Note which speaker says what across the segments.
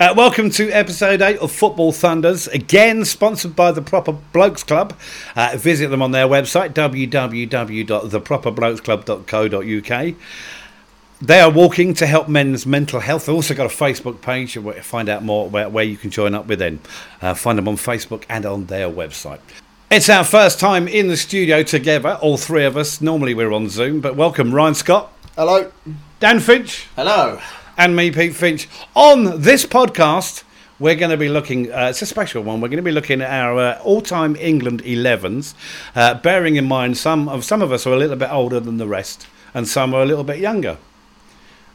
Speaker 1: Uh, welcome to episode 8 of Football Thunders, again sponsored by the Proper Blokes Club. Uh, visit them on their website www.theproperblokesclub.co.uk. They are walking to help men's mental health. They've also got a Facebook page where you find out more about where you can join up with them. Uh, find them on Facebook and on their website. It's our first time in the studio together, all three of us. Normally we're on Zoom, but welcome Ryan Scott,
Speaker 2: Hello.
Speaker 1: Dan Finch,
Speaker 3: Hello.
Speaker 1: And me, Pete Finch. On this podcast, we're going to be looking, uh, it's a special one, we're going to be looking at our uh, all time England 11s, uh, bearing in mind some of, some of us are a little bit older than the rest, and some are a little bit younger.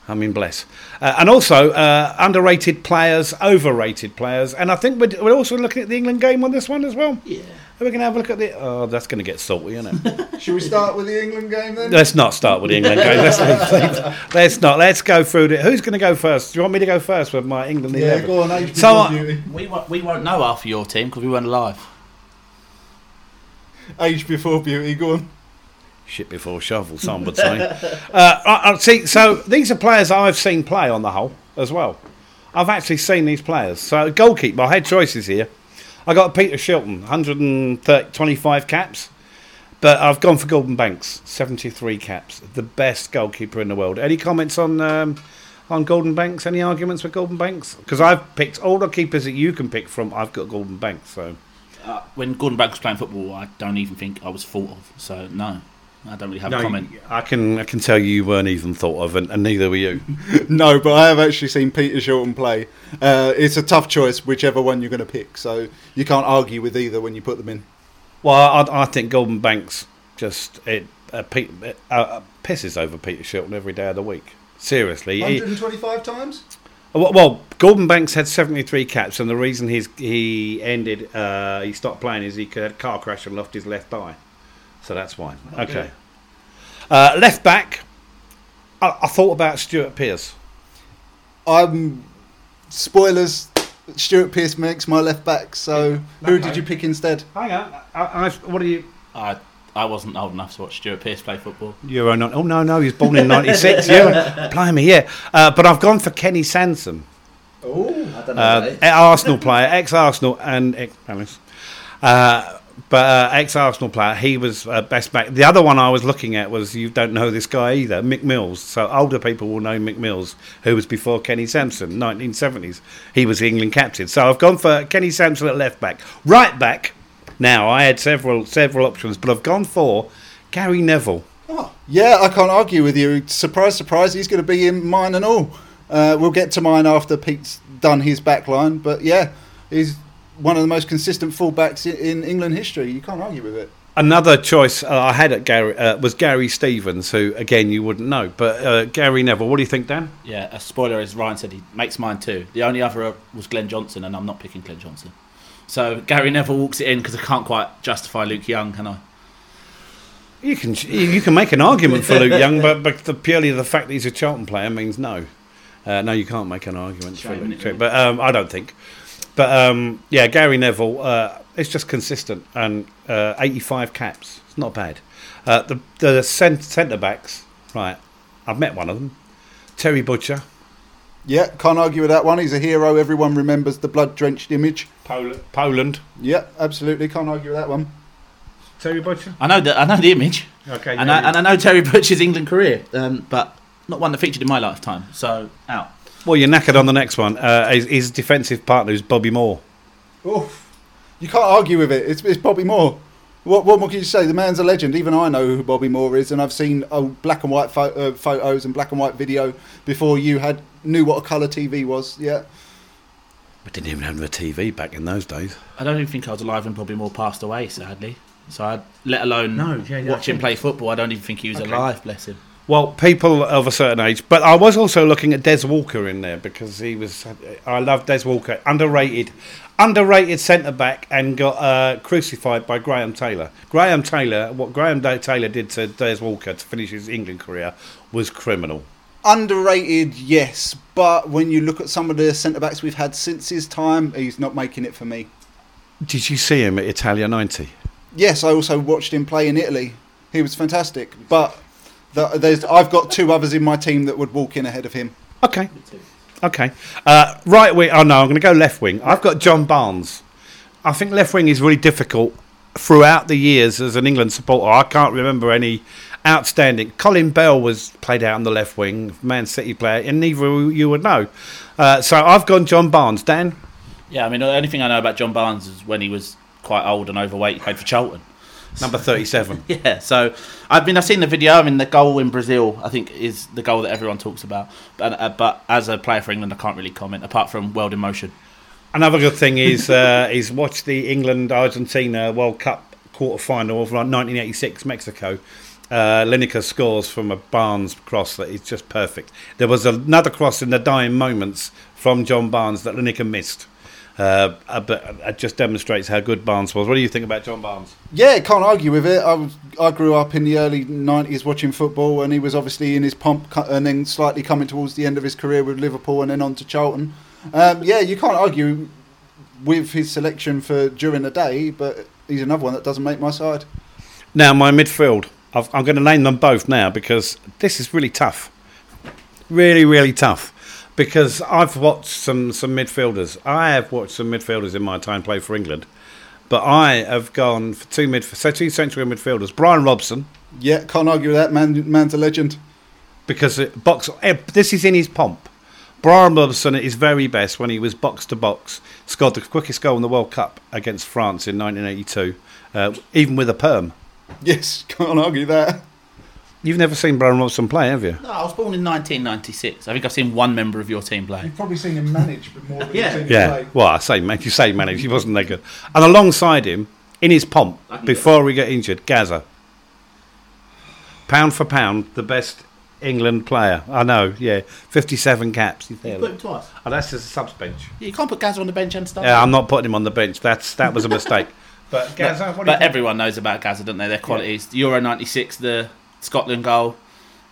Speaker 1: I mean, bless. Uh, and also, uh, underrated players, overrated players. And I think we're, we're also looking at the England game on this one as well.
Speaker 3: Yeah.
Speaker 1: We're going to have a look at the. Oh, that's going to get salty, isn't it?
Speaker 2: Should we start with the England game then?
Speaker 1: Let's not start with the England game. Let's, let's not. Let's go through it. Who's going to go first? Do you want me to go first with my England
Speaker 2: yeah,
Speaker 1: 11?
Speaker 2: go on, age
Speaker 1: So,
Speaker 2: before
Speaker 1: uh.
Speaker 3: We won't, we won't know after your team because we weren't alive.
Speaker 2: Age before beauty, go on.
Speaker 1: Shit before shovel, some would say. uh, I, I see. So these are players I've seen play on the whole as well. I've actually seen these players. So goalkeeper, I had choices here. I got Peter Shilton, 125 caps, but I've gone for Gordon Banks, 73 caps, the best goalkeeper in the world. Any comments on um, on Gordon Banks? Any arguments with Gordon Banks? Because I've picked all the keepers that you can pick from. I've got Gordon Banks. So
Speaker 3: Uh, when Gordon Banks was playing football, I don't even think I was thought of. So no, I don't really have a comment.
Speaker 1: I can I can tell you you weren't even thought of, and, and neither were you.
Speaker 2: No, but I have actually seen Peter Shilton play. Uh, it's a tough choice, whichever one you're going to pick. So you can't argue with either when you put them in.
Speaker 1: Well, I, I think Gordon Banks just it, uh, Pete, it uh, uh, pisses over Peter Shilton every day of the week. Seriously, he,
Speaker 2: 125 times?
Speaker 1: well, well, Gordon Banks had seventy three caps, and the reason he's he ended uh, he stopped playing is he had a car crash and lost his left eye, so that's why. Okay, uh, left back. I, I thought about Stuart Pearce.
Speaker 2: I'm spoilers. Stuart Pearce makes my left back. So who
Speaker 1: Okay.
Speaker 2: did you pick instead?
Speaker 1: Hang on, I, I, what are you?
Speaker 3: I I wasn't old enough to watch Stuart Pearce play football.
Speaker 1: Euro not. Oh no, no, he was born in '96. yeah, blimey, yeah. Uh, but I've gone for Kenny Sansom.
Speaker 2: Oh,
Speaker 4: I don't know.
Speaker 1: uh? Arsenal player, ex-Arsenal and ex-Palace, uh, but uh, ex-Arsenal player. He was uh, best back. The other one I was looking at was you don't know this guy either, Mick Mills. So older people will know Mick Mills, who was before Kenny Sansom, 1970s. He was the England captain. So I've gone for Kenny Sansom at left back, right back. Now I had several several options, but I've gone for Gary Neville.
Speaker 2: Oh, yeah, I can't argue with you. Surprise, surprise, he's going to be in mine and all. Uh, we'll get to mine after Pete's done his back line, but yeah, he's one of the most consistent fullbacks in, in England history. You can't argue with it.
Speaker 1: Another choice uh, I had at Gary uh, was Gary Stevens, who again you wouldn't know, but uh, Gary Neville. What do you think, Dan?
Speaker 3: Yeah, a spoiler as Ryan said, he makes mine too. The only other was Glenn Johnson, and I'm not picking Glenn Johnson. So Gary Neville walks it in because I can't quite justify Luke Young, can I?
Speaker 1: You can you can make an argument for Luke Young, but, but the, purely the fact that he's a Charlton player means no. Uh, no, you can't make an argument for Luke
Speaker 3: isn't
Speaker 1: Young.
Speaker 3: it?
Speaker 1: But um, I don't think. But um, yeah, Gary Neville, uh, it's just consistent and uh, 85 caps. It's not bad. Uh, the the cent- centre backs, right? I've met one of them, Terry Butcher,
Speaker 2: Yeah, can't argue with that one. He's a hero. Everyone remembers the blood drenched image.
Speaker 1: Poland. Poland.
Speaker 2: Yeah, absolutely. Can't argue with that one.
Speaker 1: Terry Butcher.
Speaker 3: I know the I know the image,
Speaker 1: Okay.
Speaker 3: and I, and I know Terry Butcher's England career, um, but not one that featured in my lifetime. So out.
Speaker 1: Well, you're knackered on the next one. Uh, his, his defensive partner is Bobby Moore.
Speaker 2: Oof. You can't argue with it. It's, it's Bobby Moore. What, what more can you say? The man's a legend. Even I know who Bobby Moore is, and I've seen old black and white pho- uh, photos and black and white video before you had knew what a colour TV was. Yeah.
Speaker 1: We didn't even have a TV back in those days.
Speaker 3: I don't even think I was alive when Bobby Moore passed away, sadly. So I, let alone
Speaker 1: No, yeah, yeah,
Speaker 3: watch him play football, I don't even think he was
Speaker 1: Okay.
Speaker 3: alive. Bless him.
Speaker 1: Well, people of a certain age, but I was also looking at Des Walker in there because he was. I love Des Walker, underrated, underrated centre back, and got uh, crucified by Graham Taylor. Graham Taylor, what Graham Taylor did to Des Walker to finish his England career was criminal.
Speaker 2: Underrated, yes, but when you look at some of the centre backs we've had since his time, he's not making it for me.
Speaker 1: Did you see him at Italia '90?
Speaker 2: Yes, I also watched him play in Italy. He was fantastic, but the, there's I've got two others in my team that would walk in ahead of him.
Speaker 1: Okay, Okay. Uh, right wing. Oh no, I'm going to go left wing. I've got John Barnes. I think left wing is really difficult throughout the years as an England supporter. I can't remember any outstanding. Colin Bell was played out on the left wing, Man City player, and neither of you would know. Uh, so I've gone John Barnes. Dan.
Speaker 3: Yeah, I mean, the only thing I know about John Barnes is when he was quite old and overweight, he played for Charlton.
Speaker 1: Number 37.
Speaker 3: Yeah, so I mean, I've seen the video. I mean, the goal in Brazil, I think, is the goal that everyone talks about. But, uh, but as a player for England, I can't really comment apart from World in Motion.
Speaker 1: Another good thing is uh, is watch the England Argentina World Cup quarter final of 1986 Mexico. Uh, Lineker scores from a Barnes cross that is just perfect. There was another cross in the dying moments from John Barnes that Lineker missed. Uh, but it just demonstrates how good Barnes was. What do you think about John Barnes?
Speaker 2: Yeah, can't argue with it. I, was, I grew up in the early 90s watching football, and he was obviously in his pomp and then slightly coming towards the end of his career with Liverpool and then on to Charlton. Um, yeah, you can't argue with his selection for during the day, but he's another one that doesn't make my side.
Speaker 1: Now, my midfield. I've, I'm going to name them both now because this is really tough. Really, really tough. Because I've watched some, some midfielders. I have watched some midfielders in my time play for England. But I have gone for two mid, so two central midfielders. Brian Robson,
Speaker 2: Yeah, can't argue with that. Man, man's a legend.
Speaker 1: because it, box. eh, This is in his pomp. Brian Robson at his very best when he was box to box, scored the quickest goal in the World Cup against France in 1982, uh, even with a perm.
Speaker 2: Yes, can't argue that.
Speaker 1: You've never seen Brian Robson play, have you?
Speaker 3: No, I was born in 1996. I think I've seen one member of your team play.
Speaker 2: You've probably seen him manage, but more than
Speaker 3: Yeah. seen
Speaker 1: Yeah. Well, I say, man, you say manage. He wasn't that good. And alongside him, in his pomp,
Speaker 3: I can
Speaker 1: before he got injured, Gazza. Pound for pound, the best England player. I know, yeah. 57 caps. He's there.
Speaker 3: You put him twice.
Speaker 1: Oh, that's just a subs bench.
Speaker 3: Yeah, you can't put Gazza on the bench and stuff.
Speaker 1: Yeah, I'm not putting him on the bench. That's That was a mistake. But Gazza, what do you
Speaker 3: But everyone knows about Gazza, don't they? Their qualities. The Euro 96, the Scotland goal,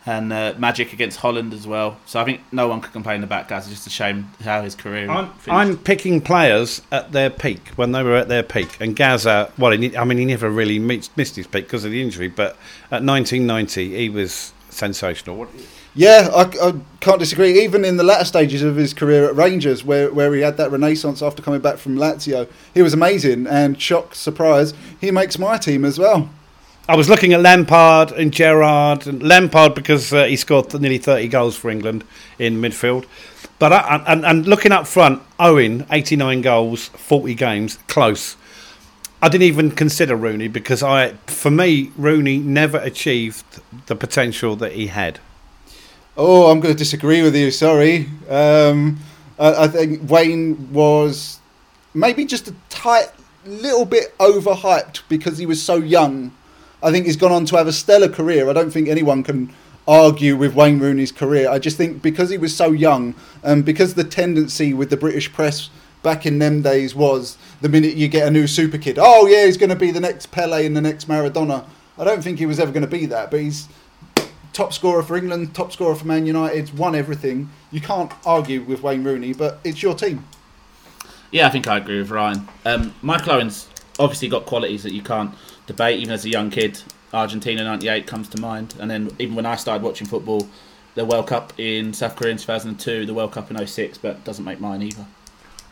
Speaker 3: and uh, magic against Holland as well. So I think no one could complain about Gaz. It's Just a shame how his career
Speaker 1: I'm. I'm picking players at their peak when they were at their peak, and Gazza. Well, he, I mean, he never really missed, missed his peak because of the injury. But at 1990, he was sensational. What,
Speaker 2: Yeah, I, I can't disagree. Even in the latter stages of his career at Rangers, where, where he had that renaissance after coming back from Lazio, he was amazing. And shock, surprise, he makes my team as well.
Speaker 1: I was looking at Lampard and Gerrard, and Lampard because uh, he scored nearly 30 goals for England in midfield. But I, and, and looking up front, Owen, 89 goals, 40 games, close. I didn't even consider Rooney because I, for me, Rooney never achieved the potential that he had.
Speaker 2: Oh, I'm going to disagree with you. Sorry. Um, I, I think Wayne was maybe just a tight little bit overhyped because he was so young. I think he's gone on to have a stellar career. I don't think anyone can argue with Wayne Rooney's career. I just think because he was so young and because the tendency with the British press back in them days was the minute you get a new super kid, oh yeah, he's going to be the next Pele and the next Maradona. I don't think he was ever going to be that, but he's top scorer for England, top scorer for Man United, won everything. You can't argue with Wayne Rooney, but it's your team.
Speaker 3: Yeah, I think I agree with Ryan. Um, Michael Owen's obviously got qualities that you can't debate. Even as a young kid, Argentina '98 comes to mind, and then even when I started watching football, the World Cup in South Korea in 2002, the World Cup in 06, but doesn't make mine either.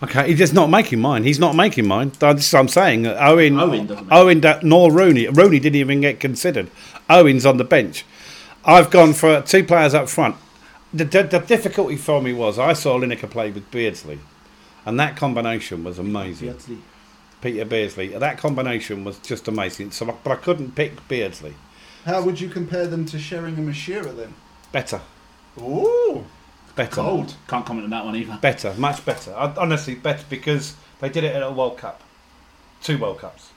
Speaker 1: Okay, he's just not making mine. He's not making mine. Uh, That's what I'm saying. Owen,
Speaker 3: Owen doesn't
Speaker 1: Owen, da- nor Rooney. Rooney didn't even get considered. Owen's on the bench. I've gone for two players up front. The, the, the difficulty for me was I saw Lineker play with Beardsley, and that combination was amazing. Peter Beardsley. That combination was just amazing. So, but I couldn't pick Beardsley.
Speaker 2: How would you compare them to Sheringham and Shearer then?
Speaker 1: Better,
Speaker 2: Ooh,
Speaker 1: better,
Speaker 2: cold.
Speaker 3: Can't comment on that one either.
Speaker 1: better, much better. I, honestly, better because they did it at a World Cup, two World Cups.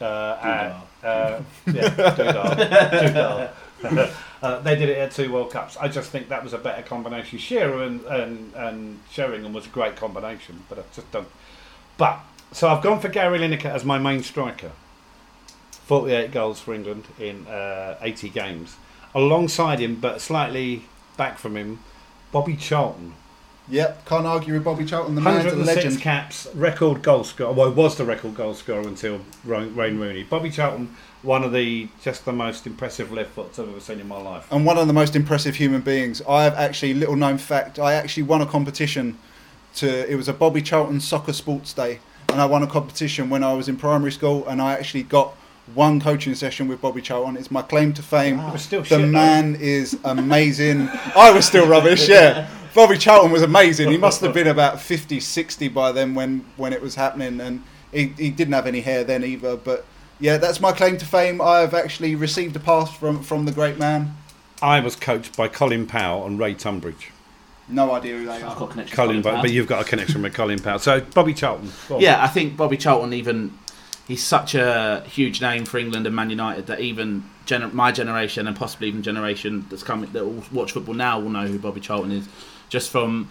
Speaker 1: Uh, and, uh, yeah, Dudal. Dudal. uh, they did it at two World Cups. I just think that was a better combination. Shearer and, and, and Sheringham was a great combination, but I just don't. But so I've gone for Gary Lineker as my main striker. 48 goals for England in uh, 80 games. Alongside him, but slightly back from him, Bobby Charlton.
Speaker 2: Yep, can't argue with Bobby Charlton. The a
Speaker 1: 106
Speaker 2: legend.
Speaker 1: caps, record goal scorer. Well, was the record goal scorer until Wayne Rooney. Bobby Charlton, one of the just the most impressive left foots I've ever seen in my life.
Speaker 2: and one of the most impressive human beings. I have actually little known fact. I actually won a competition. To it was a Bobby Charlton Soccer Sports Day, and I won a competition when I was in primary school, and I actually got one coaching session with Bobby Charlton. It's my claim to fame.
Speaker 1: It was still
Speaker 2: the
Speaker 1: shit, though.
Speaker 2: man is amazing. I was still rubbish. Yeah. Bobby Charlton was amazing. He must have been about 50, 60 by then when, when it was happening, and he, he didn't have any hair then either. But yeah, that's my claim to fame. I've actually received a pass from, from the great man.
Speaker 1: I was coached by Colin Powell and Ray Tunbridge.
Speaker 2: No idea who they
Speaker 3: I've
Speaker 2: are.
Speaker 3: got a connection.
Speaker 1: Colin,
Speaker 3: with
Speaker 1: but,
Speaker 3: Colin
Speaker 1: but you've got a connection with Colin Powell. So Bobby Charlton. go on.
Speaker 3: Yeah, I think Bobby Charlton even he's such a huge name for England and Man United that even gener- my generation and possibly even generation that's coming that will watch football now will know who Bobby Charlton is just from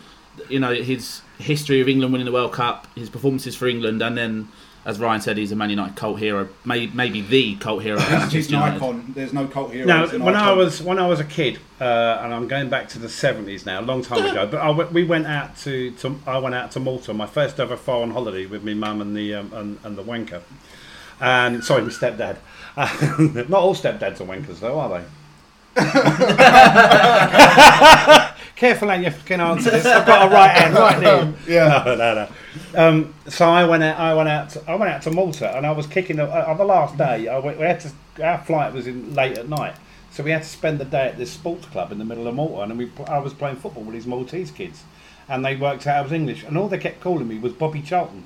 Speaker 3: you know his history of England winning the World Cup, his performances for England, and then as Ryan said, he's a Man United cult hero, may- maybe the cult hero. of
Speaker 2: He's an icon. There's no cult hero.
Speaker 1: Now,
Speaker 2: He's an
Speaker 1: when I was when I was a kid, uh, and I'm going back to the seventies now, a long time ago. But I we went out to, to I went out to Malta, my first ever foreign holiday with my mum and the um, and, and the wanker. And sorry, my stepdad. Not all stepdads are wankers, though, are they? Careful, ain't you fucking answer this. I've got a right hand right there.
Speaker 2: Yeah.
Speaker 1: No, no, no. Um, so I went out. I went out. To, I went out to Malta, and I was kicking. The, uh, on the last day, I went, we had to. Our flight was in late at night, so we had to spend the day at this sports club in the middle of Malta, and we. I was playing football with these Maltese kids, and they worked out I was English, and all they kept calling me was Bobby Charlton.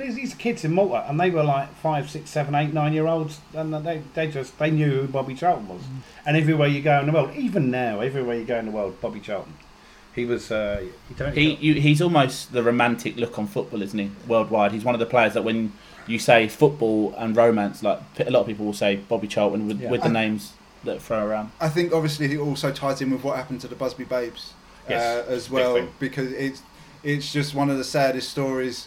Speaker 1: And these, these kids in Malta, and they were like five, six, seven, eight, nine year olds, and they, they just they knew who Bobby Charlton was. And everywhere you go in the world, even now, everywhere you go in the world, Bobby Charlton. He was. Uh, he,
Speaker 3: He you, he's almost the romantic look on football, isn't he? Worldwide, he's one of the players that when you say football and romance, like a lot of people will say Bobby Charlton with,
Speaker 1: Yeah.
Speaker 3: with the
Speaker 2: I-
Speaker 3: names that throw around.
Speaker 2: I think obviously it also ties in with what happened to the Busby Babes
Speaker 1: Yes,
Speaker 2: uh, as well
Speaker 1: thing.
Speaker 2: because it's it's just one of the saddest stories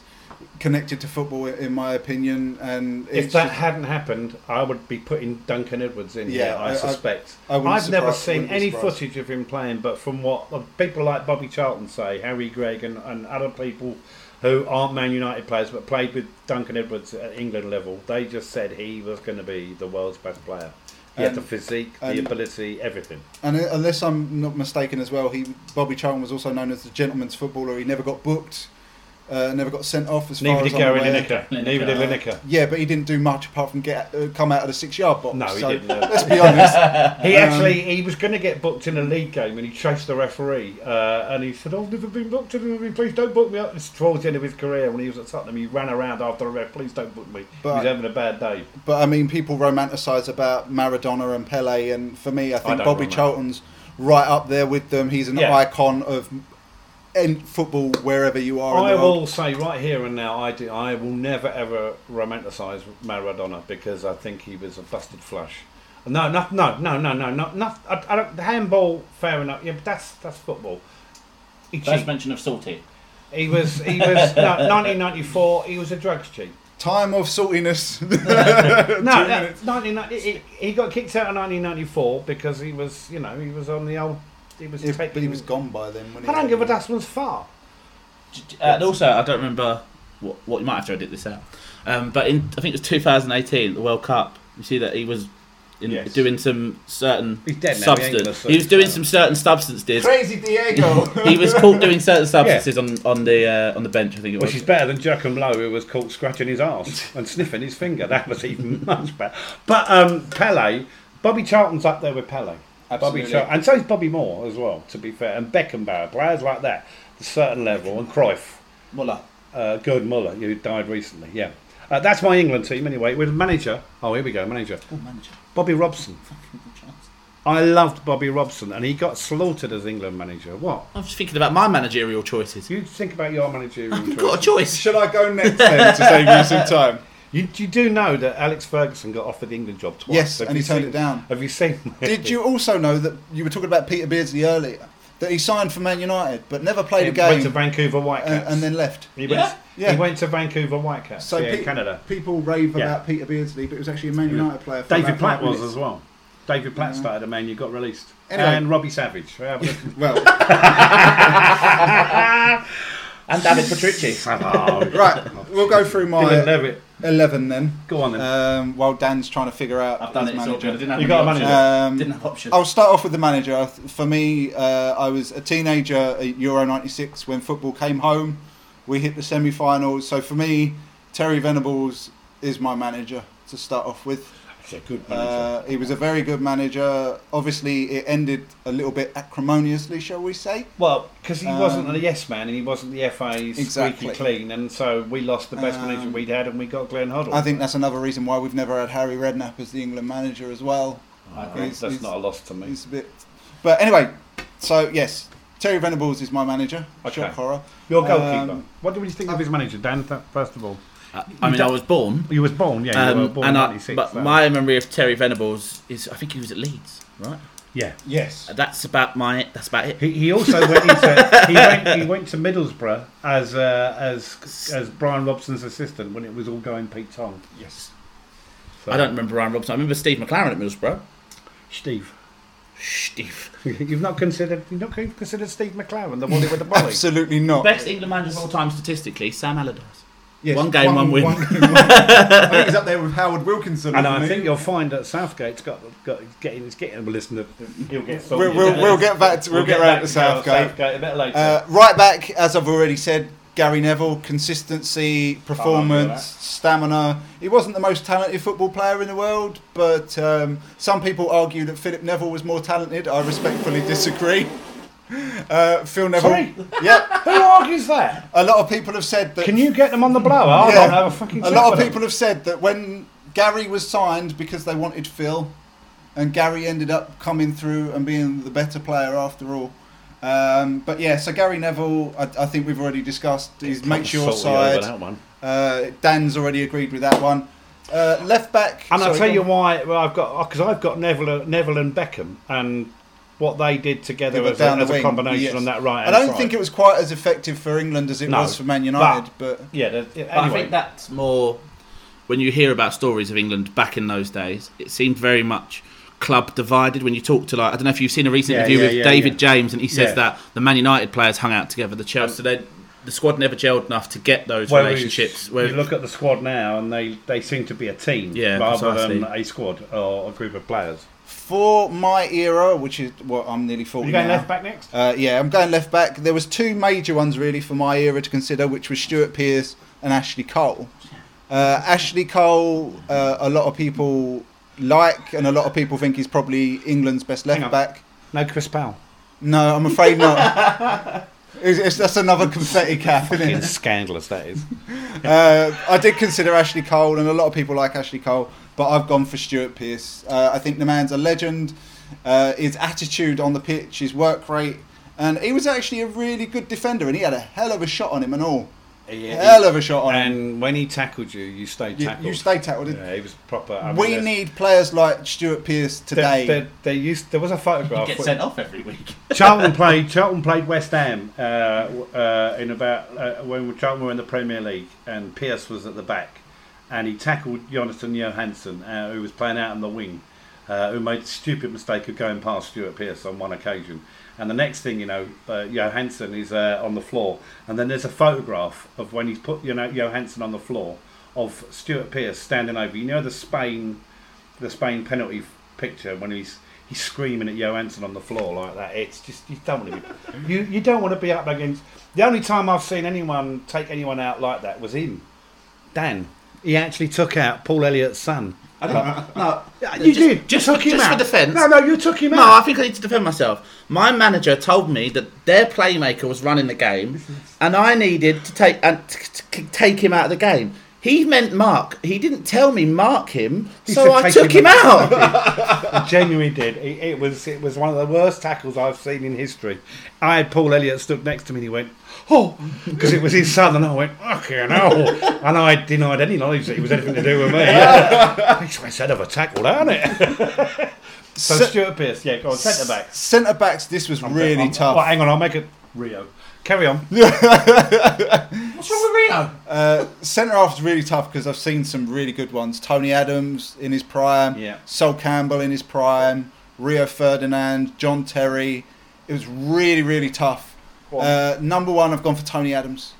Speaker 2: connected to football in my opinion and
Speaker 1: If that
Speaker 2: just-
Speaker 1: hadn't happened, I would be putting Duncan Edwards in
Speaker 2: Yeah,
Speaker 1: here, I,
Speaker 2: I-
Speaker 1: suspect.
Speaker 2: I
Speaker 1: I've never seen any footage of him playing, but from what people like Bobby Charlton say, Harry Gregg and, and other people who aren't Man United players but played with Duncan Edwards at England level, they just said he was going to be the world's best player. He had the physique, the ability, everything.
Speaker 2: and uh, unless I'm not mistaken as well he Bobby Charlton was also known as the gentleman's footballer he never got booked uh, never got sent off as
Speaker 1: Neither
Speaker 2: far
Speaker 1: did
Speaker 2: as
Speaker 1: Gary
Speaker 2: I'm aware.
Speaker 1: Lineker.
Speaker 3: Lineker.
Speaker 1: Neither did Lineker.
Speaker 2: yeah but he didn't do much apart from get uh, come out of the six yard box
Speaker 1: No, he
Speaker 2: so
Speaker 1: didn't, no.
Speaker 2: let's be honest
Speaker 1: He
Speaker 2: Um,
Speaker 1: actually he was going to get booked in a league game, and he chased the referee, uh, and he said, "I've never been booked in a league. Please don't book me up." It's towards the end of his career when he was at Tottenham. He ran around after the ref. Please don't book me. he was having a bad day.
Speaker 2: But I mean, people romanticize about Maradona and Pele, and for me, I think
Speaker 1: don't
Speaker 2: Bobby
Speaker 1: romant-
Speaker 2: Charlton's right up there with them. He's an
Speaker 1: Yeah.
Speaker 2: icon of in football wherever you are in
Speaker 1: I
Speaker 2: the world.
Speaker 1: will say right here and now, I do. I will never ever romanticise Maradona because I think he was a busted flush. No, no, no, no, no, no, no. no I, I don't, the handball, fair enough. Yeah, but that's that's football. He
Speaker 3: First
Speaker 1: cheated.
Speaker 3: mention of Salty.
Speaker 1: He was he was no, 1994. He was a drugs cheat.
Speaker 2: Time of saltiness.
Speaker 1: No, no
Speaker 2: minutes.
Speaker 1: 1990 he, he got kicked out in 1994 because he was, you know, he was on the old. He was
Speaker 2: If-
Speaker 1: taking.
Speaker 2: but he was gone by then. When
Speaker 1: I don't give a dustman's far.
Speaker 3: Uh, and also, I don't remember what, what you might have to edit this out. Um, but in I think it was 2018, the World Cup. You see that he was in,
Speaker 1: Yes.
Speaker 3: doing some certain
Speaker 1: He's he
Speaker 3: substance. He was doing some certain substances.
Speaker 2: Crazy Diego.
Speaker 3: he was caught doing certain substances on on the uh, on the bench. I think it was.
Speaker 1: Which is better than Joachim Low, who was caught scratching his arse and sniffing his finger. That was even much better. But um, Pele, Bobby Charlton's up there with Pele. Bobby
Speaker 2: Absolutely.
Speaker 1: Charlton, and so is Bobby Moore as well. To be fair, and Beckenbauer, players like that, a certain level, and Cruyff.
Speaker 3: Muller.
Speaker 1: uh, Gerd Muller, who died recently. Yeah, uh, that's my England team anyway. With manager, oh here we go, manager
Speaker 3: Oh, manager.
Speaker 1: Bobby Robson. I loved Bobby Robson, and he got slaughtered as England manager. What?
Speaker 3: I'm just thinking about my managerial choices.
Speaker 1: You think about your managerial
Speaker 3: I've
Speaker 1: choices.
Speaker 3: got a choice.
Speaker 2: Should I go next then to save you some time?
Speaker 1: You, you do know that Alex Ferguson got offered the England job twice.
Speaker 2: Yes,
Speaker 1: Have
Speaker 2: and
Speaker 1: you
Speaker 2: he turned
Speaker 1: seen-
Speaker 2: it down.
Speaker 1: Have you seen?
Speaker 2: Did you also know that you were talking about Peter Beardsley earlier? That he signed for Man United but never played
Speaker 1: He
Speaker 2: a game He
Speaker 1: went to Vancouver
Speaker 2: and,
Speaker 1: Whitecaps.
Speaker 2: and then left.
Speaker 1: he went.
Speaker 3: Yeah?
Speaker 2: Yeah.
Speaker 1: He went to Vancouver Whitecaps.
Speaker 2: So
Speaker 1: yeah,
Speaker 2: pe-
Speaker 1: Canada.
Speaker 2: people rave
Speaker 1: Yeah.
Speaker 2: about Peter Beardsley, but it was actually a Man
Speaker 1: Yeah.
Speaker 2: United player. For
Speaker 1: David Platt was
Speaker 2: minutes.
Speaker 1: as well. David Platt started at Man U, got released.
Speaker 2: Anyway.
Speaker 1: And Robbie Savage. Have a listen.
Speaker 2: Well,
Speaker 3: And David Petrucci.
Speaker 1: Oh,
Speaker 2: right, we'll go through
Speaker 1: Dylan
Speaker 2: my
Speaker 1: Levitt.
Speaker 2: 11 then.
Speaker 1: Go on then.
Speaker 2: Um, while Dan's trying to figure out
Speaker 3: I've done
Speaker 2: his
Speaker 3: it. It's all good. I
Speaker 2: manager.
Speaker 3: didn't have
Speaker 1: You
Speaker 3: any
Speaker 1: got a
Speaker 3: options.
Speaker 1: manager?
Speaker 2: Um,
Speaker 3: Didn't have options.
Speaker 2: I'll start off with the manager. For me, uh, I was a teenager at Euro '96 when football came home. We hit the semi-finals. So for me, Terry Venables is my manager to start off with.
Speaker 1: It's a good
Speaker 2: Uh, he was a very good manager. Obviously, it ended a little bit acrimoniously, shall we say?
Speaker 1: well, because he wasn't
Speaker 2: Um,
Speaker 1: a yes man and he wasn't the FA's
Speaker 2: Exactly.
Speaker 1: squeaky clean, and so we lost the best
Speaker 2: Um,
Speaker 1: manager we'd had, and we got Glenn Hoddle.
Speaker 2: I think that's another reason why we've never had Harry Redknapp as the England manager as well.
Speaker 1: I agree.
Speaker 2: He's-
Speaker 1: that's
Speaker 2: he's-
Speaker 1: not a loss to me.
Speaker 2: He's a bit. But anyway, so yes, Terry Venables is my manager.
Speaker 1: Okay.
Speaker 2: Shock horror.
Speaker 1: Your goalkeeper.
Speaker 2: Um,
Speaker 1: what do you think of his manager, Dan? First of all,
Speaker 3: Uh, I mean, I was born.
Speaker 1: you was born, yeah. you were
Speaker 3: Um,
Speaker 1: born
Speaker 3: and
Speaker 1: in
Speaker 3: I,
Speaker 1: '96.
Speaker 3: but
Speaker 1: so-
Speaker 3: my memory of Terry Venables is I think he was at Leeds, right?
Speaker 1: yeah.
Speaker 2: Yes.
Speaker 3: That's about my. That's about it.
Speaker 1: He, he also went into he went he went to Middlesbrough as uh, as as Brian Robson's assistant when it was all going Pete Tong.
Speaker 2: Yes.
Speaker 1: So,
Speaker 3: I don't remember Brian Robson. I remember Steve McClaren at Middlesbrough.
Speaker 1: Steve.
Speaker 3: Steve.
Speaker 1: You've not considered you've not considered Steve McClaren, the one with the volley.
Speaker 2: Absolutely not.
Speaker 3: Best England manager of all time statistically, Sam Allardyce.
Speaker 2: Yes,
Speaker 3: One game, one win.
Speaker 2: game, one- I think he's up there with Howard Wilkinson.
Speaker 1: And I
Speaker 2: he?
Speaker 1: think you'll find that Southgate's got got getting he's getting a listen to he'll get
Speaker 2: we'll, we'll, we'll get back to we'll, get, around
Speaker 1: back
Speaker 2: to Southgate.
Speaker 1: Southgate a bit later.
Speaker 2: Uh, right back, as I've already said, Gary Neville, consistency, performance, stamina. He wasn't the most talented football player in the world, but um, some people argue that Philip Neville was more talented. I respectfully disagree. Uh, Phil Neville.
Speaker 1: Sorry?
Speaker 2: Yeah,
Speaker 1: Who argues that?
Speaker 2: a lot of people have said that.
Speaker 1: Can you get them on the blower? I
Speaker 2: Yeah.
Speaker 1: don't have a fucking.
Speaker 2: a lot of
Speaker 1: with
Speaker 2: people have said that when Gary was signed because they wanted Phil, and Gary ended up coming through and being the better player after all. Um, but yeah, so Gary Neville, I, I think we've already discussed. He's
Speaker 1: them.
Speaker 2: makes your side.
Speaker 1: that one.
Speaker 2: Uh, Dan's already agreed with that one. Uh, left back.
Speaker 1: And I'll
Speaker 2: sorry,
Speaker 1: tell you
Speaker 2: on.
Speaker 1: why. Well, I've got because I've got Neville, Neville and Beckham, and what they did together
Speaker 2: Yeah, but
Speaker 1: as, a,
Speaker 2: the
Speaker 1: as a combination
Speaker 2: yes.
Speaker 1: on that right.
Speaker 2: I don't think it was quite as effective for England as it
Speaker 1: No,
Speaker 2: was for Man United, but,
Speaker 1: Yeah, the- yeah,
Speaker 3: But I think that's more when you hear about stories of England back in those days. It seemed very much club divided. When you talk to like I don't know if you've seen a recent
Speaker 1: Yeah,
Speaker 3: interview
Speaker 1: yeah,
Speaker 3: with
Speaker 1: yeah,
Speaker 3: David
Speaker 1: yeah.
Speaker 3: James, and he says
Speaker 1: Yeah.
Speaker 3: that the Man United players hung out together. The Chelsea, so they, the squad never gelled enough to get those
Speaker 1: Whereas
Speaker 3: relationships.
Speaker 1: You
Speaker 3: Where
Speaker 1: look at the squad now, and they, they seem to be a team
Speaker 3: Yeah,
Speaker 1: rather
Speaker 3: precisely.
Speaker 1: than a squad or a group of players.
Speaker 2: For my era, which is what I'm nearly
Speaker 1: Are
Speaker 2: forty
Speaker 1: you going
Speaker 2: now.
Speaker 1: left back next?
Speaker 2: Uh, yeah, I'm going left back. There was two major ones really for my era to consider, which was Stuart Pearce and Ashley Cole. Uh, Ashley Cole, uh, a lot of people like, and a lot of people think he's probably England's best left back.
Speaker 1: No, Chris Powell.
Speaker 2: No, I'm afraid not. It's, it's, that's another confetti cap, isn't it?
Speaker 1: scandalous that is.
Speaker 2: Uh, I did consider Ashley Cole, and a lot of people like Ashley Cole, but I've gone for Stuart Pearce. Uh, I think the man's a legend. Uh, his attitude on the pitch, his work rate, and he was actually a really good defender, and he had a hell of a shot on him and all. Hell of a shot on him.
Speaker 1: And when he tackled you, you stayed
Speaker 2: You,
Speaker 1: tackled.
Speaker 2: you stay tackled.
Speaker 1: Yeah, he was proper. I mean,
Speaker 2: we
Speaker 1: there's-
Speaker 2: need players like Stuart Pearce today.
Speaker 1: There, there, there used there was a photograph.
Speaker 3: get
Speaker 1: where-
Speaker 3: sent off every week.
Speaker 1: Charlton played. Charlton played West Ham uh, uh, in about uh, when Charlton were in the Premier League, and Pearce was at the back, and he tackled Jonatan Johansson, uh, who was playing out on the wing, uh, who made the stupid mistake of going past Stuart Pearce on one occasion. And the next thing you know, uh, Johansson is uh, on the floor, and then there's a photograph of when he's put you know Johansson on the floor of Stuart Pearce standing over. You know the Spain, the Spain penalty picture when he's he's screaming at Johansson on the floor like that. It's just you don't want to be you you don't want to be up against. The only time I've seen anyone take anyone out like that was him, Dan. He actually took out Paul Elliott's son.
Speaker 3: I don't, no,
Speaker 1: you
Speaker 3: just,
Speaker 1: did.
Speaker 3: Just,
Speaker 1: You took him
Speaker 3: just for
Speaker 1: out.
Speaker 3: defence.
Speaker 1: No, no, you took him
Speaker 3: No,
Speaker 1: out.
Speaker 3: No, I think I need to defend myself. My manager told me that their playmaker was running the game, and I needed to take and t- t- take him out of the game. He meant mark. He didn't tell me mark him,
Speaker 1: He
Speaker 3: so
Speaker 1: said
Speaker 3: I
Speaker 1: take
Speaker 3: took
Speaker 1: him
Speaker 3: him out.
Speaker 1: He genuinely did. It, it was it was one of the worst tackles I've seen in history. I had Paul Elliott stood next to me and he went, "Oh," because it was his son, and I went, "Fucking hell!" and I denied any knowledge that he was anything to do with me. He's a head of a tackle, isn't it? so
Speaker 2: Se-
Speaker 1: Stuart Pearce, yeah, go on, centre back.
Speaker 2: Centre backs, this was really
Speaker 1: I'm-
Speaker 2: tough.
Speaker 1: Well, hang on, I'll make it Rio. Carry on.
Speaker 3: What's wrong with Rio?
Speaker 2: Uh, Centre half is really tough because I've seen some really good ones. Tony Adams in his prime,
Speaker 1: Yeah.
Speaker 2: Sol Campbell in his prime, Rio Ferdinand, John Terry. It was really, really tough. Uh, number one, I've gone for Tony Adams.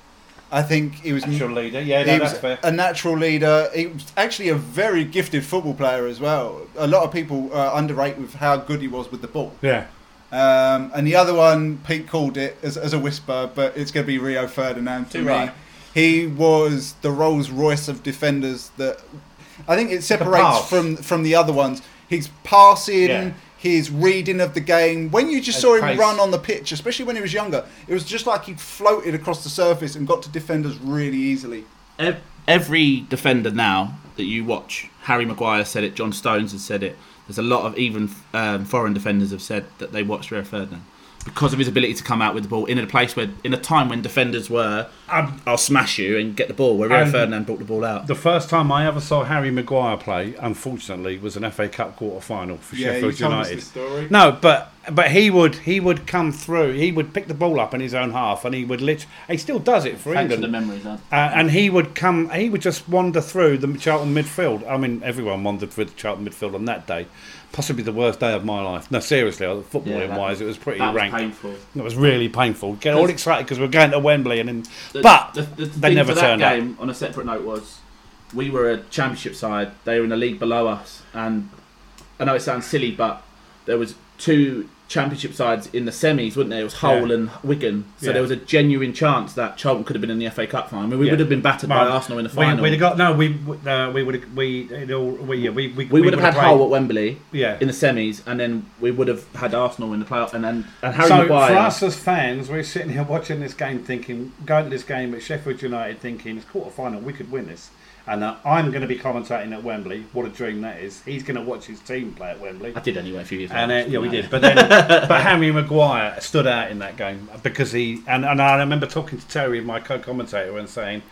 Speaker 2: I think he was
Speaker 1: Natural leader. Yeah,
Speaker 2: he
Speaker 1: no,
Speaker 2: was
Speaker 1: that's fair.
Speaker 2: a natural leader. He was actually a very gifted football player as well. A lot of people uh, underrate with how good he was with the ball.
Speaker 1: Yeah.
Speaker 2: Um, and the other one, Pete called it as, as a whisper, but it's going to be Rio Ferdinand for
Speaker 3: Too
Speaker 2: me.
Speaker 3: right.
Speaker 2: He was the Rolls Royce of defenders that I think it separates from from the other ones. His passing,
Speaker 1: Yeah.
Speaker 2: his reading of the game. When you just
Speaker 1: His
Speaker 2: saw him
Speaker 1: pace.
Speaker 2: run on the pitch, especially when he was younger, it was just like he floated across the surface and got to defenders really easily.
Speaker 3: Every defender now that you watch, Harry Maguire said it, John Stones has said it. There's a lot of even um, foreign defenders have said that they watched Rio Ferdinand because of his ability to come out with the ball in a place where, in a time when defenders were,
Speaker 1: Um,
Speaker 3: I'll smash you and get the ball. Where Rio
Speaker 1: And-
Speaker 3: Ferdinand brought the ball out.
Speaker 1: The first time I ever saw Harry Maguire play, unfortunately, was an FA Cup quarter final for Sheffield United.
Speaker 2: story.
Speaker 1: No, but but he would he would come through. He would pick the ball up in his own half, and he would lit. He still does it for
Speaker 3: Thanks for
Speaker 1: England.
Speaker 3: the memories.
Speaker 1: Uh, and he would come. He would just wander through the Charlton midfield. I mean, everyone wandered through the Charlton midfield on that day. Possibly the worst day of my life. No, seriously, footballing
Speaker 3: that-
Speaker 1: wise, it was pretty
Speaker 3: That was painful.
Speaker 1: It was really painful. Get all excited because we're going to Wembley, and then,
Speaker 3: The-
Speaker 1: but
Speaker 3: the, the, the
Speaker 1: they
Speaker 3: thing
Speaker 1: never
Speaker 3: for that
Speaker 1: turned up.
Speaker 3: game, on a separate note, was we were a championship side. They were in a league below us, and I know it sounds silly, but there was two championship sides in the semis, wouldn't there? It was Hull
Speaker 1: Yeah.
Speaker 3: and Wigan. So
Speaker 1: Yeah.
Speaker 3: there was a genuine chance that Charlton could have been in the FA Cup final. I mean, we
Speaker 1: Yeah.
Speaker 3: would have been battered by Arsenal in the final.
Speaker 1: we'd have got no. We uh, we would have we we we we,
Speaker 3: we would have had
Speaker 1: played-
Speaker 3: Hull at Wembley
Speaker 1: Yeah.
Speaker 3: in the semis, and then we would have had Arsenal in the playoff. And then and Harry
Speaker 1: so
Speaker 3: Maguire.
Speaker 1: for us as fans, we're sitting here watching this game, thinking, going to this game at Sheffield United, thinking it's quarter final, we could win this. And uh, I'm going to be commentating at Wembley. What a dream that is! He's going to watch his team play at Wembley.
Speaker 3: I did anyway a few years
Speaker 1: And
Speaker 3: ago.
Speaker 1: uh, yeah, we did. But then, but Harry Maguire stood out in that game because he and, and I remember talking to Terry, my co-commentator, and saying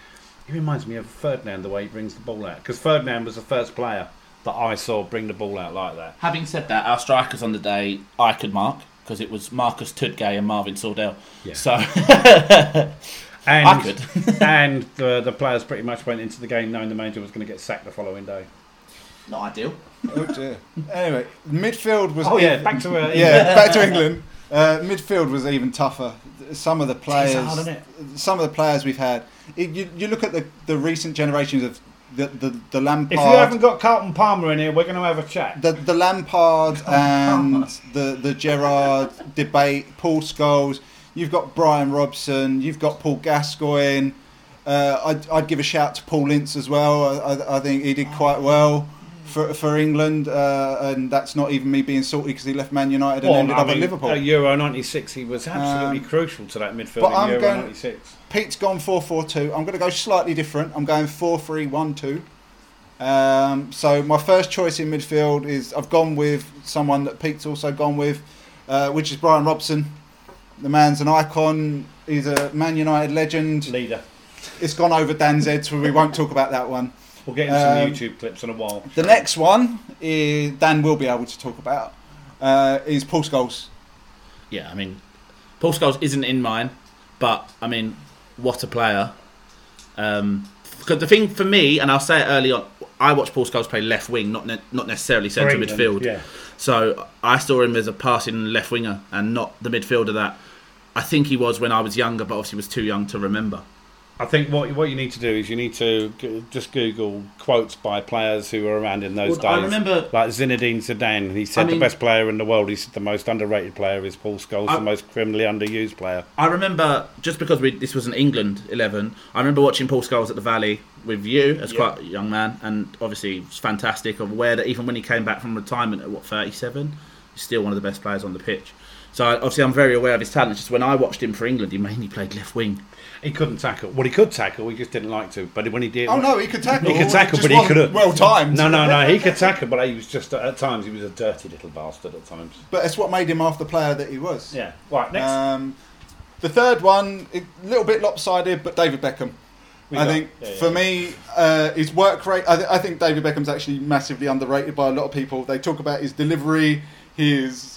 Speaker 1: he reminds me of Ferdinand the way he brings the ball out because Ferdinand was the first player that I saw bring the ball out like that.
Speaker 3: Having said that, our strikers on the day I could mark because it was Marcus Tudgay and Marvin Sordell.
Speaker 1: Yeah.
Speaker 3: So
Speaker 1: And
Speaker 3: I could.
Speaker 1: and the the players pretty much went into the game knowing the manager was going to get sacked the following day.
Speaker 3: Not ideal.
Speaker 2: Oh dear. Anyway, midfield was
Speaker 1: Oh yeah, back to uh,
Speaker 2: yeah, back to England. Uh, midfield was even tougher. Some of the players,
Speaker 1: hard, isn't it?
Speaker 2: some of the players we've had. It, you, you look at the, the recent generations of the the, the Lampard,
Speaker 1: If you haven't got Carlton Palmer in here, we're going to have a chat.
Speaker 2: the the Lampard and the the Gerrard debate, Paul Scholes. You've got Brian Robson. You've got Paul Gascoigne. Uh, I'd, I'd give a shout to Paul Ince as well. I, I, I think he did quite well for for England, uh, and that's not even me being salty because he left Man United and
Speaker 1: Well,
Speaker 2: ended
Speaker 1: I
Speaker 2: up
Speaker 1: mean,
Speaker 2: at Liverpool.
Speaker 1: Euro '96, he was absolutely
Speaker 2: Um,
Speaker 1: crucial to that midfield
Speaker 2: but
Speaker 1: in
Speaker 2: I'm
Speaker 1: Euro
Speaker 2: going-
Speaker 1: '96.
Speaker 2: Pete's gone 4 4 2. I'm going to go slightly different. I'm going 4 3 1 2. Um, so my first choice in midfield is I've gone with someone that Pete's also gone with, uh, which is Brian Robson. The man's an icon. He's a Man United legend.
Speaker 1: Leader.
Speaker 2: It's gone over Dan's head, so we won't talk about that one.
Speaker 1: We'll get into some
Speaker 2: Um,
Speaker 1: YouTube clips in a while.
Speaker 2: The next one is Dan will be able to talk about uh, is Paul Scholes.
Speaker 3: Yeah, I mean, Paul Scholes isn't in mine, but I mean, what a player. Um, because the thing for me, and I'll say it early on, I watched Paul Scholes play left wing, not ne- not necessarily centre midfield.
Speaker 1: Yeah.
Speaker 3: So I saw him as a passing left winger and not the midfielder that I think he was when I was younger, but obviously was too young to remember.
Speaker 1: I think what what you need to do is you need to g- just Google quotes by players who were around in those
Speaker 3: Well, I remember-
Speaker 1: like Zinedine Zidane. He said
Speaker 3: I mean-
Speaker 1: the best player in the world. He said the most underrated player is Paul Scholes,
Speaker 3: I-
Speaker 1: the most criminally underused player.
Speaker 3: I remember just because we, this was an England eleven. I remember watching Paul Scholes at the Valley with you as
Speaker 1: Yeah.
Speaker 3: quite a young man, and obviously it was fantastic. Of aware that even when he came back from retirement at what thirty seven, he's still one of the best players on the pitch. So obviously I'm very aware of his talent. Just when I watched him for England, he mainly played left wing.
Speaker 1: He couldn't tackle. Well, he could tackle. He just didn't like to. But when he did,
Speaker 2: Oh no, he could tackle.
Speaker 1: He could tackle,
Speaker 2: just
Speaker 1: but he
Speaker 2: wasn't
Speaker 1: could have
Speaker 2: well timed.
Speaker 1: No, no, no. He could tackle, but he was just at times he was a dirty little bastard. At times.
Speaker 2: But it's what made him half the player that he was.
Speaker 1: Yeah. Right. Next.
Speaker 2: Um, the third one, a little bit lopsided, but David Beckham.
Speaker 1: We
Speaker 2: I
Speaker 1: got-
Speaker 2: think
Speaker 1: yeah, yeah,
Speaker 2: for
Speaker 1: yeah.
Speaker 2: me, uh, his work rate. I, th- I think David Beckham's actually massively underrated by a lot of people. They talk about his delivery, his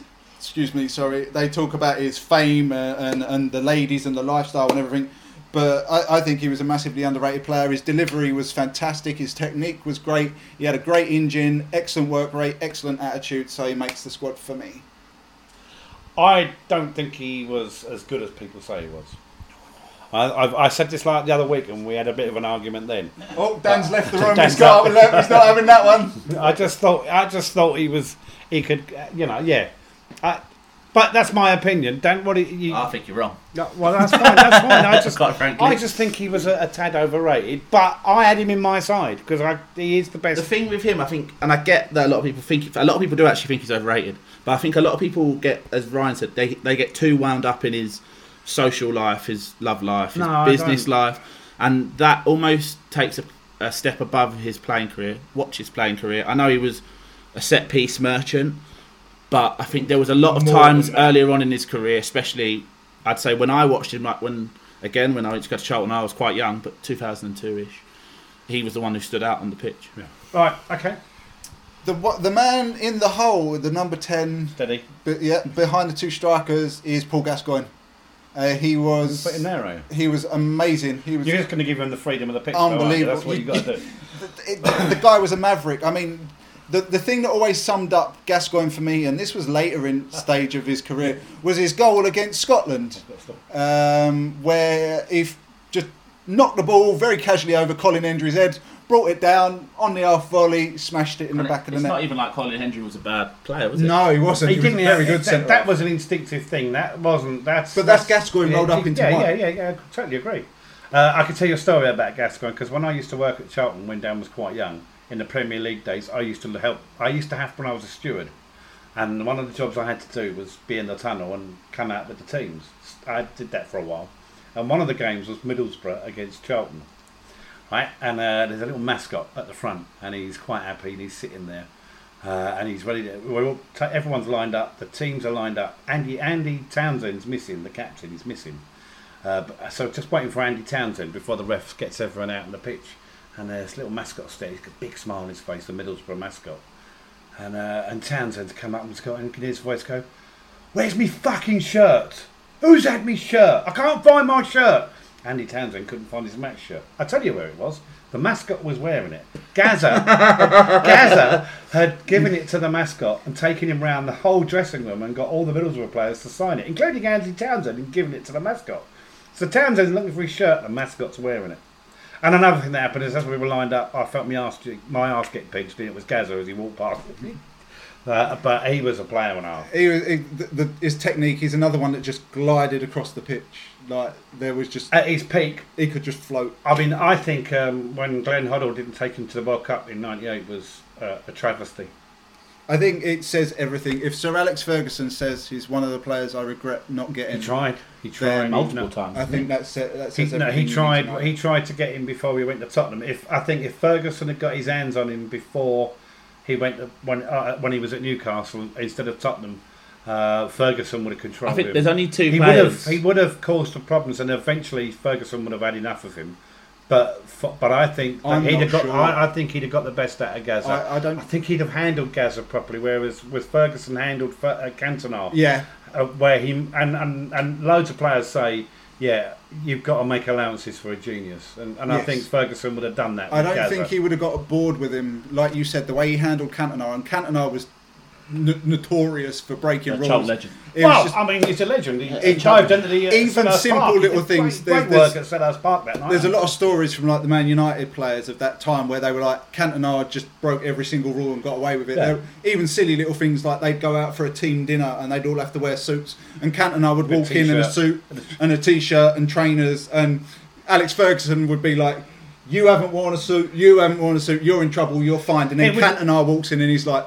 Speaker 2: excuse me, sorry, they talk about his fame uh, and and the ladies and the lifestyle and everything. But I, I think he was a massively underrated player. His delivery was fantastic. His technique was great. He had a great engine, excellent work rate, excellent attitude. So he makes the squad for me.
Speaker 1: I don't think he was as good as people say he was. I, I, said this like the other week, and we had a bit of an argument then.
Speaker 2: Oh, Dan's left the room.
Speaker 1: Dan's
Speaker 2: He's not, he's not having that one.
Speaker 1: I just thought, I just thought he was, he could, uh, you know, yeah. I, but that's my opinion. Dan, what do you?
Speaker 3: I think you're wrong.
Speaker 1: No, well, that's fine. That's fine. I just,
Speaker 3: Quite frankly.
Speaker 1: I just think he was a, a tad overrated. But I had him in my side because he is the best.
Speaker 3: The thing with him, I think, and I get that a lot of people think, a lot of people do actually think he's overrated. But I think a lot of people get, as Ryan said, they they get too wound up in his social life, his love life, his
Speaker 1: No,
Speaker 3: business life, and that almost takes a, a step above his playing career. Watch his playing career. I know he was a set piece merchant, but I think there was a lot of
Speaker 2: More
Speaker 3: times earlier on in his career, especially I'd say when I watched him, like when again when I went to go to Charlton, I was quite young, but 2002 ish. He was the one who stood out on the pitch. Yeah.
Speaker 1: Right. Okay.
Speaker 2: The what, the man in the hole, the number ten,
Speaker 1: Steady.
Speaker 2: but yeah, behind the two strikers is Paul Gascoigne. Uh, he was
Speaker 1: Put in there, are you?
Speaker 2: he was amazing. He was
Speaker 1: You're just going to give him the freedom of the pitch. though, aren't you?
Speaker 2: unbelievable.
Speaker 1: That's what you got to do.
Speaker 2: the, it- the guy was a maverick. I mean, the the thing that always summed up Gascoigne for me, and this was later in stage of his career, was his goal against Scotland, um, where he just knocked the ball very casually over Colin Hendry's head, brought it down on the half volley, smashed it in the
Speaker 3: And
Speaker 2: back of the net.
Speaker 3: it's not even like Colin Hendry was a bad player, was it?
Speaker 2: no, he wasn't.
Speaker 1: He
Speaker 2: He, was
Speaker 1: didn't
Speaker 2: a very good
Speaker 1: that,
Speaker 2: centre.
Speaker 1: that was an instinctive thing. That wasn't. That's.
Speaker 2: But that's Gascoigne rolled up into
Speaker 1: yeah,
Speaker 2: one.
Speaker 1: Yeah, yeah, yeah. I totally agree. Uh, I can tell you a story about Gascoigne because when I used to work at Charlton when Dan was quite young in the Premier League days, I used to help. I used to have when I was a steward, and one of the jobs I had to do was be in the tunnel and come out with the teams. I did that for a while, and one of the games was Middlesbrough against Charlton. Right, and uh, there's a little mascot at the front, and he's quite happy, and he's sitting there, uh, and he's ready to. T- everyone's lined up, the teams are lined up. Andy Andy Townsend's missing, the captain, is missing. Uh, so just waiting for Andy Townsend before the ref gets everyone out on the pitch, and there's this little mascot got a big smile on his face, the Middlesbrough mascot, and uh, and Townsend's come up and he's got and can hear his voice go, "Where's me fucking shirt? Who's had me shirt? I can't find my shirt." Andy Townsend couldn't find his match shirt. I tell you where it was. The mascot was wearing it. Gazza, Gazza had given it to the mascot and taken him round the whole dressing room and got all the Middlesbrough players to sign it, including Andy Townsend, and given it to the mascot. So Townsend's looking for his shirt, and the mascot's wearing it. And another thing that happened is as we were lined up, I felt my ass, my ass get pinched, and it was Gazza as he walked past me. Uh, but he was a player when I was.
Speaker 2: He he, the, the, his technique, he's another one that just glided across the pitch. Like there was just
Speaker 1: At his peak,
Speaker 2: he could just float.
Speaker 1: I mean, I think um, when Glenn Hoddle didn't take him to the World Cup in '98 was uh, a travesty.
Speaker 2: I think it says everything. If Sir Alex Ferguson says he's one of the players I regret not getting, He
Speaker 1: tried. He tried
Speaker 3: multiple
Speaker 1: no.
Speaker 3: times.
Speaker 2: I think that's it. That
Speaker 1: He,
Speaker 2: says
Speaker 1: no, he
Speaker 2: you need to
Speaker 1: tried. He tried to get him before we went to Tottenham. If I think if Ferguson had got his hands on him before he went to, when uh, when he was at Newcastle instead of Tottenham, uh, Ferguson would have controlled
Speaker 3: I
Speaker 1: controlled
Speaker 3: think
Speaker 1: him.
Speaker 3: there's only two
Speaker 1: he would have
Speaker 3: players.
Speaker 1: he would have caused the problems, and eventually Ferguson would have had enough of him. But f- but I think he'd have got.
Speaker 2: sure.
Speaker 1: I, I think he'd have got the best out of Gazza.
Speaker 2: I, I don't.
Speaker 1: I think he'd have handled Gazza properly, whereas with Ferguson handled Fer- uh, Cantona,
Speaker 2: Yeah,
Speaker 1: uh, where he and, and and loads of players say, yeah, you've got to make allowances for a genius, and, and I think Ferguson would have done that.
Speaker 2: I don't
Speaker 1: Gazza.
Speaker 2: think he would have got aboard with him, like you said, the way he handled Cantona, and Cantona was n- notorious for breaking
Speaker 3: a
Speaker 2: rules.
Speaker 3: child legend.
Speaker 2: It
Speaker 1: Well,
Speaker 2: just-
Speaker 1: I mean, he's a legend. He,
Speaker 2: He-
Speaker 1: he dived into the uh,
Speaker 2: even
Speaker 1: Selhurst
Speaker 2: simple
Speaker 1: Park.
Speaker 2: Little
Speaker 1: did
Speaker 2: things,
Speaker 1: Great, great work at Selhurst Park that night.
Speaker 2: There's a lot of stories from like the Man United players of that time where they were like Cantona just broke every single rule and got away with it.
Speaker 1: Yeah.
Speaker 2: Even silly little things like they'd go out for a team dinner and they'd all have to wear suits, and Cantona would
Speaker 1: With a
Speaker 2: walk in in a
Speaker 1: t-shirt.
Speaker 2: suit and a t-shirt and trainers, and Alex Ferguson would be like. You haven't worn a suit. You haven't worn a suit. You're in trouble. You're fined. And then
Speaker 1: It was-
Speaker 2: Cantona walks in and he's like,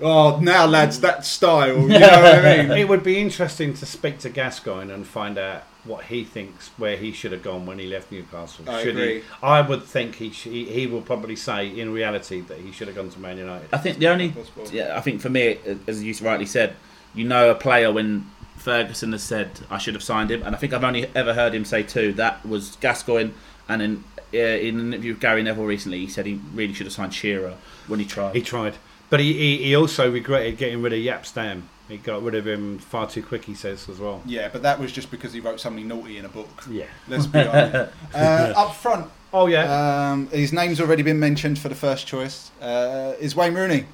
Speaker 2: "Oh, now lads, that style." You know what I mean?
Speaker 1: It would be interesting to speak to Gascoigne and find out what he thinks where he should have gone when he left Newcastle.
Speaker 2: I
Speaker 1: should
Speaker 2: agree.
Speaker 1: He, I would think he, sh- he he will probably say in reality that he should have gone to Man United.
Speaker 3: I think the only, yeah, I think for me, as you rightly said, you know a player when Ferguson has said I should have signed him, and I think I've only ever heard him say two. That was Gascoigne, and in uh, in an interview with Gary Neville recently, he said he really should have signed Shearer when he tried.
Speaker 1: He tried, But he, he, he also regretted getting rid of Jaap Stam. He got rid of him far too quick, he says, as well.
Speaker 2: Yeah, but that was just because he wrote something naughty in a book.
Speaker 1: Yeah.
Speaker 2: Let's be honest. Uh, up front,
Speaker 1: Oh, yeah.
Speaker 2: um, his name's already been mentioned for the first choice. Uh, is Wayne Rooney.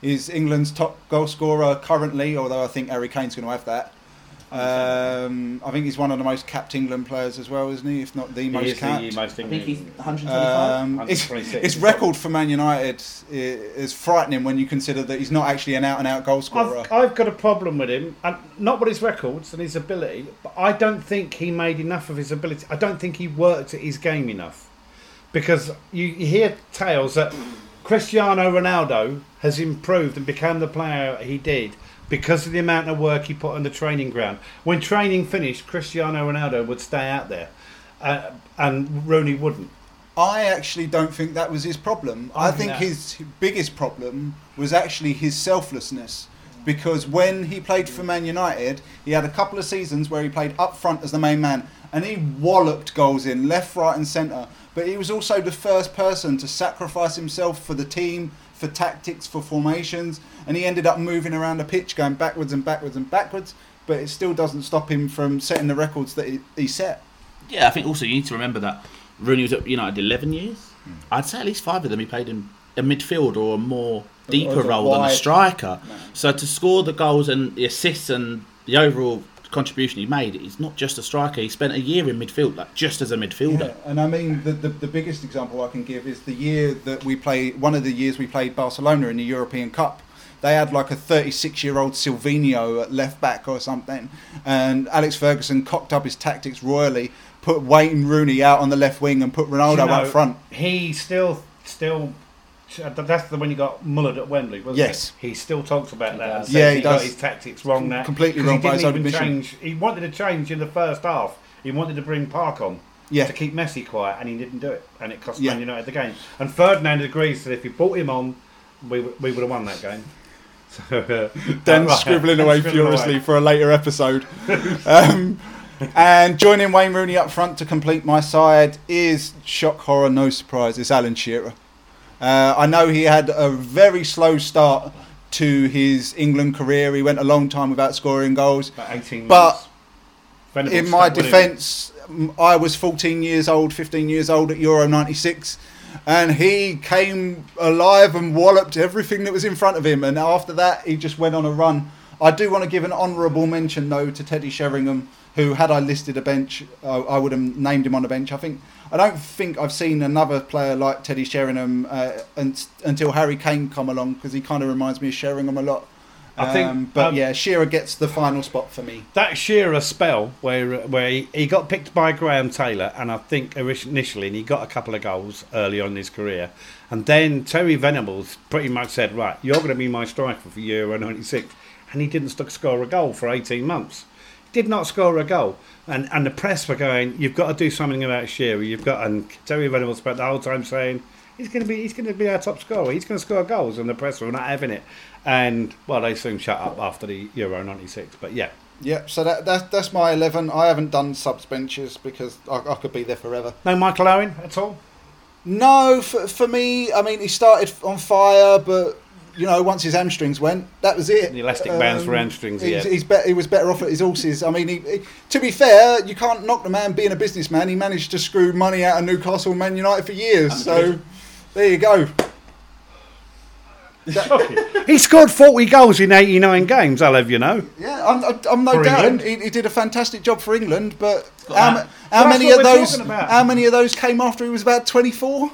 Speaker 2: He's England's top goal scorer currently, although I think Harry Kane's going to have that. Um, I think he's one of the most capped England players as well, isn't he? If not the
Speaker 1: He
Speaker 2: most
Speaker 1: is the
Speaker 2: capped.
Speaker 1: most
Speaker 3: I think he's 125.
Speaker 2: Um, his, his record for Man United is frightening when you consider that he's not actually an out-and-out goal scorer.
Speaker 1: I've, I've got a problem with him, and not with his records and his ability, but I don't think he made enough of his ability. I don't think he worked at his game enough, because you, you hear tales that Cristiano Ronaldo has improved and become the player he did because of the amount of work he put on the training ground. When training finished, Cristiano Ronaldo would stay out there, uh, and Rooney wouldn't.
Speaker 2: I actually don't think that was his problem.
Speaker 1: I
Speaker 2: I,
Speaker 1: think
Speaker 2: think his biggest problem was actually his selflessness. Because when he played for Man United, he had a couple of seasons where he played up front as the main man and he walloped goals in left, right, and centre. But he was also the first person to sacrifice himself for the team, for tactics, for formations, and he ended up moving around the pitch, going backwards and backwards and backwards. But it still doesn't stop him from setting the records that he, he set.
Speaker 3: Yeah, I think also you need to remember that Rooney was at United 11 years. Hmm. I'd say at least five of them he played in a midfield or a more deeper
Speaker 2: a
Speaker 3: role than a
Speaker 2: wide-
Speaker 3: striker. So to score the goals and the assists and the overall contribution he made, he's not just a striker. He spent a year in midfield, like just as a midfielder.
Speaker 2: Yeah, and I mean the, the the biggest example I can give is the year that we played. One of the years we played Barcelona in the European Cup. They had like a 36 year old Silvinho at left back or something, and Alex Ferguson cocked up his tactics royally, put Wayne Rooney out on the left wing and put Ronaldo
Speaker 1: Do you know,
Speaker 2: up front.
Speaker 1: He still, still. That's the when you got mullered at Wembley, wasn't
Speaker 2: Yes.
Speaker 1: it? He still talks about
Speaker 3: He
Speaker 1: that.
Speaker 3: does.
Speaker 2: Yeah, he
Speaker 1: got
Speaker 2: does.
Speaker 1: his tactics wrong. Now
Speaker 2: completely wrong
Speaker 1: He didn't even
Speaker 2: admission.
Speaker 1: change. He wanted to change in the first half. He wanted to bring Park on
Speaker 2: Yeah,
Speaker 1: to keep Messi quiet, and he didn't do it, and it cost
Speaker 2: Yeah.
Speaker 1: Man United the game. And Ferdinand agrees that if he brought him on, we we would have won that game. So, uh,
Speaker 2: Dan's
Speaker 1: right.
Speaker 2: scribbling away
Speaker 1: Scribbling
Speaker 2: furiously
Speaker 1: away.
Speaker 2: for a later episode. um, and joining Wayne Rooney up front to complete my side is shock, horror, no surprise. It's Alan Shearer. Uh, I know he had a very slow start to his England career. He went a long time without scoring goals.
Speaker 1: About 18
Speaker 2: But.
Speaker 1: Venables
Speaker 2: In my
Speaker 1: stuck with him.
Speaker 2: defence, I was 14 years old, 15 years old at Euro 96, and he came alive and walloped everything that was in front of him. And after that, he just went on a run. I do want to give an honourable mention, though, to Teddy Sheringham, who, had I listed a bench, I, I would have named him on the bench. I think I don't think I've seen another player like Teddy Sheringham uh, un- until Harry Kane come along because he kind of reminds me of Sheringham a lot.
Speaker 1: I think,
Speaker 2: Um, but
Speaker 1: um,
Speaker 2: yeah, Shearer gets the final spot for me.
Speaker 1: that Shearer spell where where he, he got picked by Graham Taylor, and I think initially and he got a couple of goals early on in his career, and then Terry Venables pretty much said, "Right, you're going to be my striker for Euro '96," and he didn't score a goal for 18 months. Did not score a goal, and and the press were going, "You've got to do something about Shearer. You've got." And Terry Venables spent the whole time saying. He's going to be. He's going to be our top scorer. He's going to score goals, and the press were not having it. And well, they soon shut up after the Euro '96. But yeah,
Speaker 2: Yep. So that, that that's my eleven. I haven't done subs benches because I, I could be there forever.
Speaker 1: No Michael Owen at all?
Speaker 2: No, for, for me, I mean, he started on fire, but you know, once his hamstrings went, that was it. Um,
Speaker 1: The elastic bands for hamstrings,
Speaker 2: He's,
Speaker 1: yeah.
Speaker 2: he's be- he was better off at his horses. I mean, he, he- to be fair, you can't knock the man being a businessman. He managed to screw money out of Newcastle and Man United for years. So there you go.
Speaker 1: he scored 40 goals in 89 games, I'll have you know.
Speaker 2: Yeah, I'm, I'm- I'm no
Speaker 1: For
Speaker 2: doubt he, he did a fantastic job for England, but how, how
Speaker 1: Well,
Speaker 2: many of those? How many of those came after he was about 24?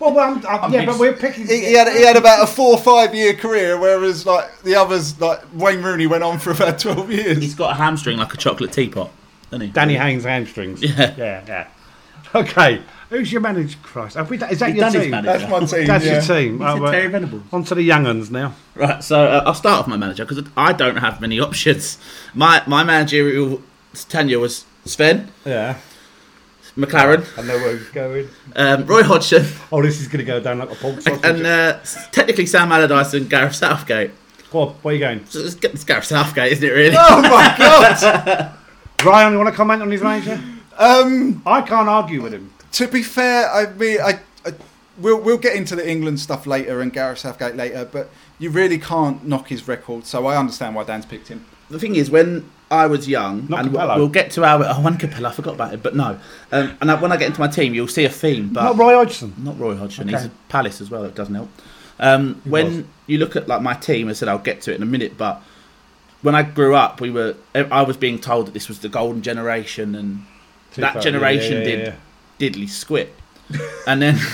Speaker 1: Well, well I'm, I'm, yeah,
Speaker 3: big-
Speaker 1: but we're picking.
Speaker 2: He, he had he had about a four or five year career, whereas like the others, like Wayne Rooney, went on for about 12 years.
Speaker 3: He's got a hamstring like a chocolate teapot, doesn't he?
Speaker 1: Danny Haynes hamstrings.
Speaker 3: Yeah.
Speaker 1: yeah, yeah. Okay, who's your manager? Christ, have we, done- is that
Speaker 3: He's
Speaker 1: your team?
Speaker 3: manager.
Speaker 2: That's my team.
Speaker 1: That's
Speaker 2: yeah.
Speaker 1: your team.
Speaker 3: He
Speaker 1: Oh, well,
Speaker 3: Terry Venables.
Speaker 1: on to the young uns now.
Speaker 3: Right, so uh, I'll start off my manager because I don't have many options. My my managerial tenure was Sven,
Speaker 1: Yeah,
Speaker 3: McClaren,
Speaker 1: I know where he's going.
Speaker 3: um, Roy Hodgson,
Speaker 1: Oh, this is going to go down like a pork sausage.
Speaker 3: and uh, technically Sam Allardyce and Gareth Southgate.
Speaker 1: Bob, where are you going?
Speaker 3: So it's, it's Gareth Southgate, isn't it? Really?
Speaker 2: Oh my god!
Speaker 1: Ryan, you want to comment on his manager?
Speaker 2: um,
Speaker 1: I can't argue with him.
Speaker 2: to be fair, I mean, I, I we'll we'll get into the England stuff later and Gareth Southgate later, but you really can't knock his record. So I understand why Dan's picked him.
Speaker 3: the thing is, when I was young,
Speaker 1: Not
Speaker 3: and
Speaker 1: Capello.
Speaker 3: we'll get to our oh, one Capello, I forgot about it, but no. Um, and I- when I get into my team, you'll see a theme, but
Speaker 1: Not Roy Hodgson.
Speaker 3: not Roy Hodgson.
Speaker 1: Okay.
Speaker 3: He's a Palace as well. It doesn't help. Um,
Speaker 1: He
Speaker 3: when
Speaker 1: was.
Speaker 3: you look at like my team, I said I'll get to it in a minute, but when I grew up, we were I was being told that this was the golden generation and that generation did diddly squit, and then.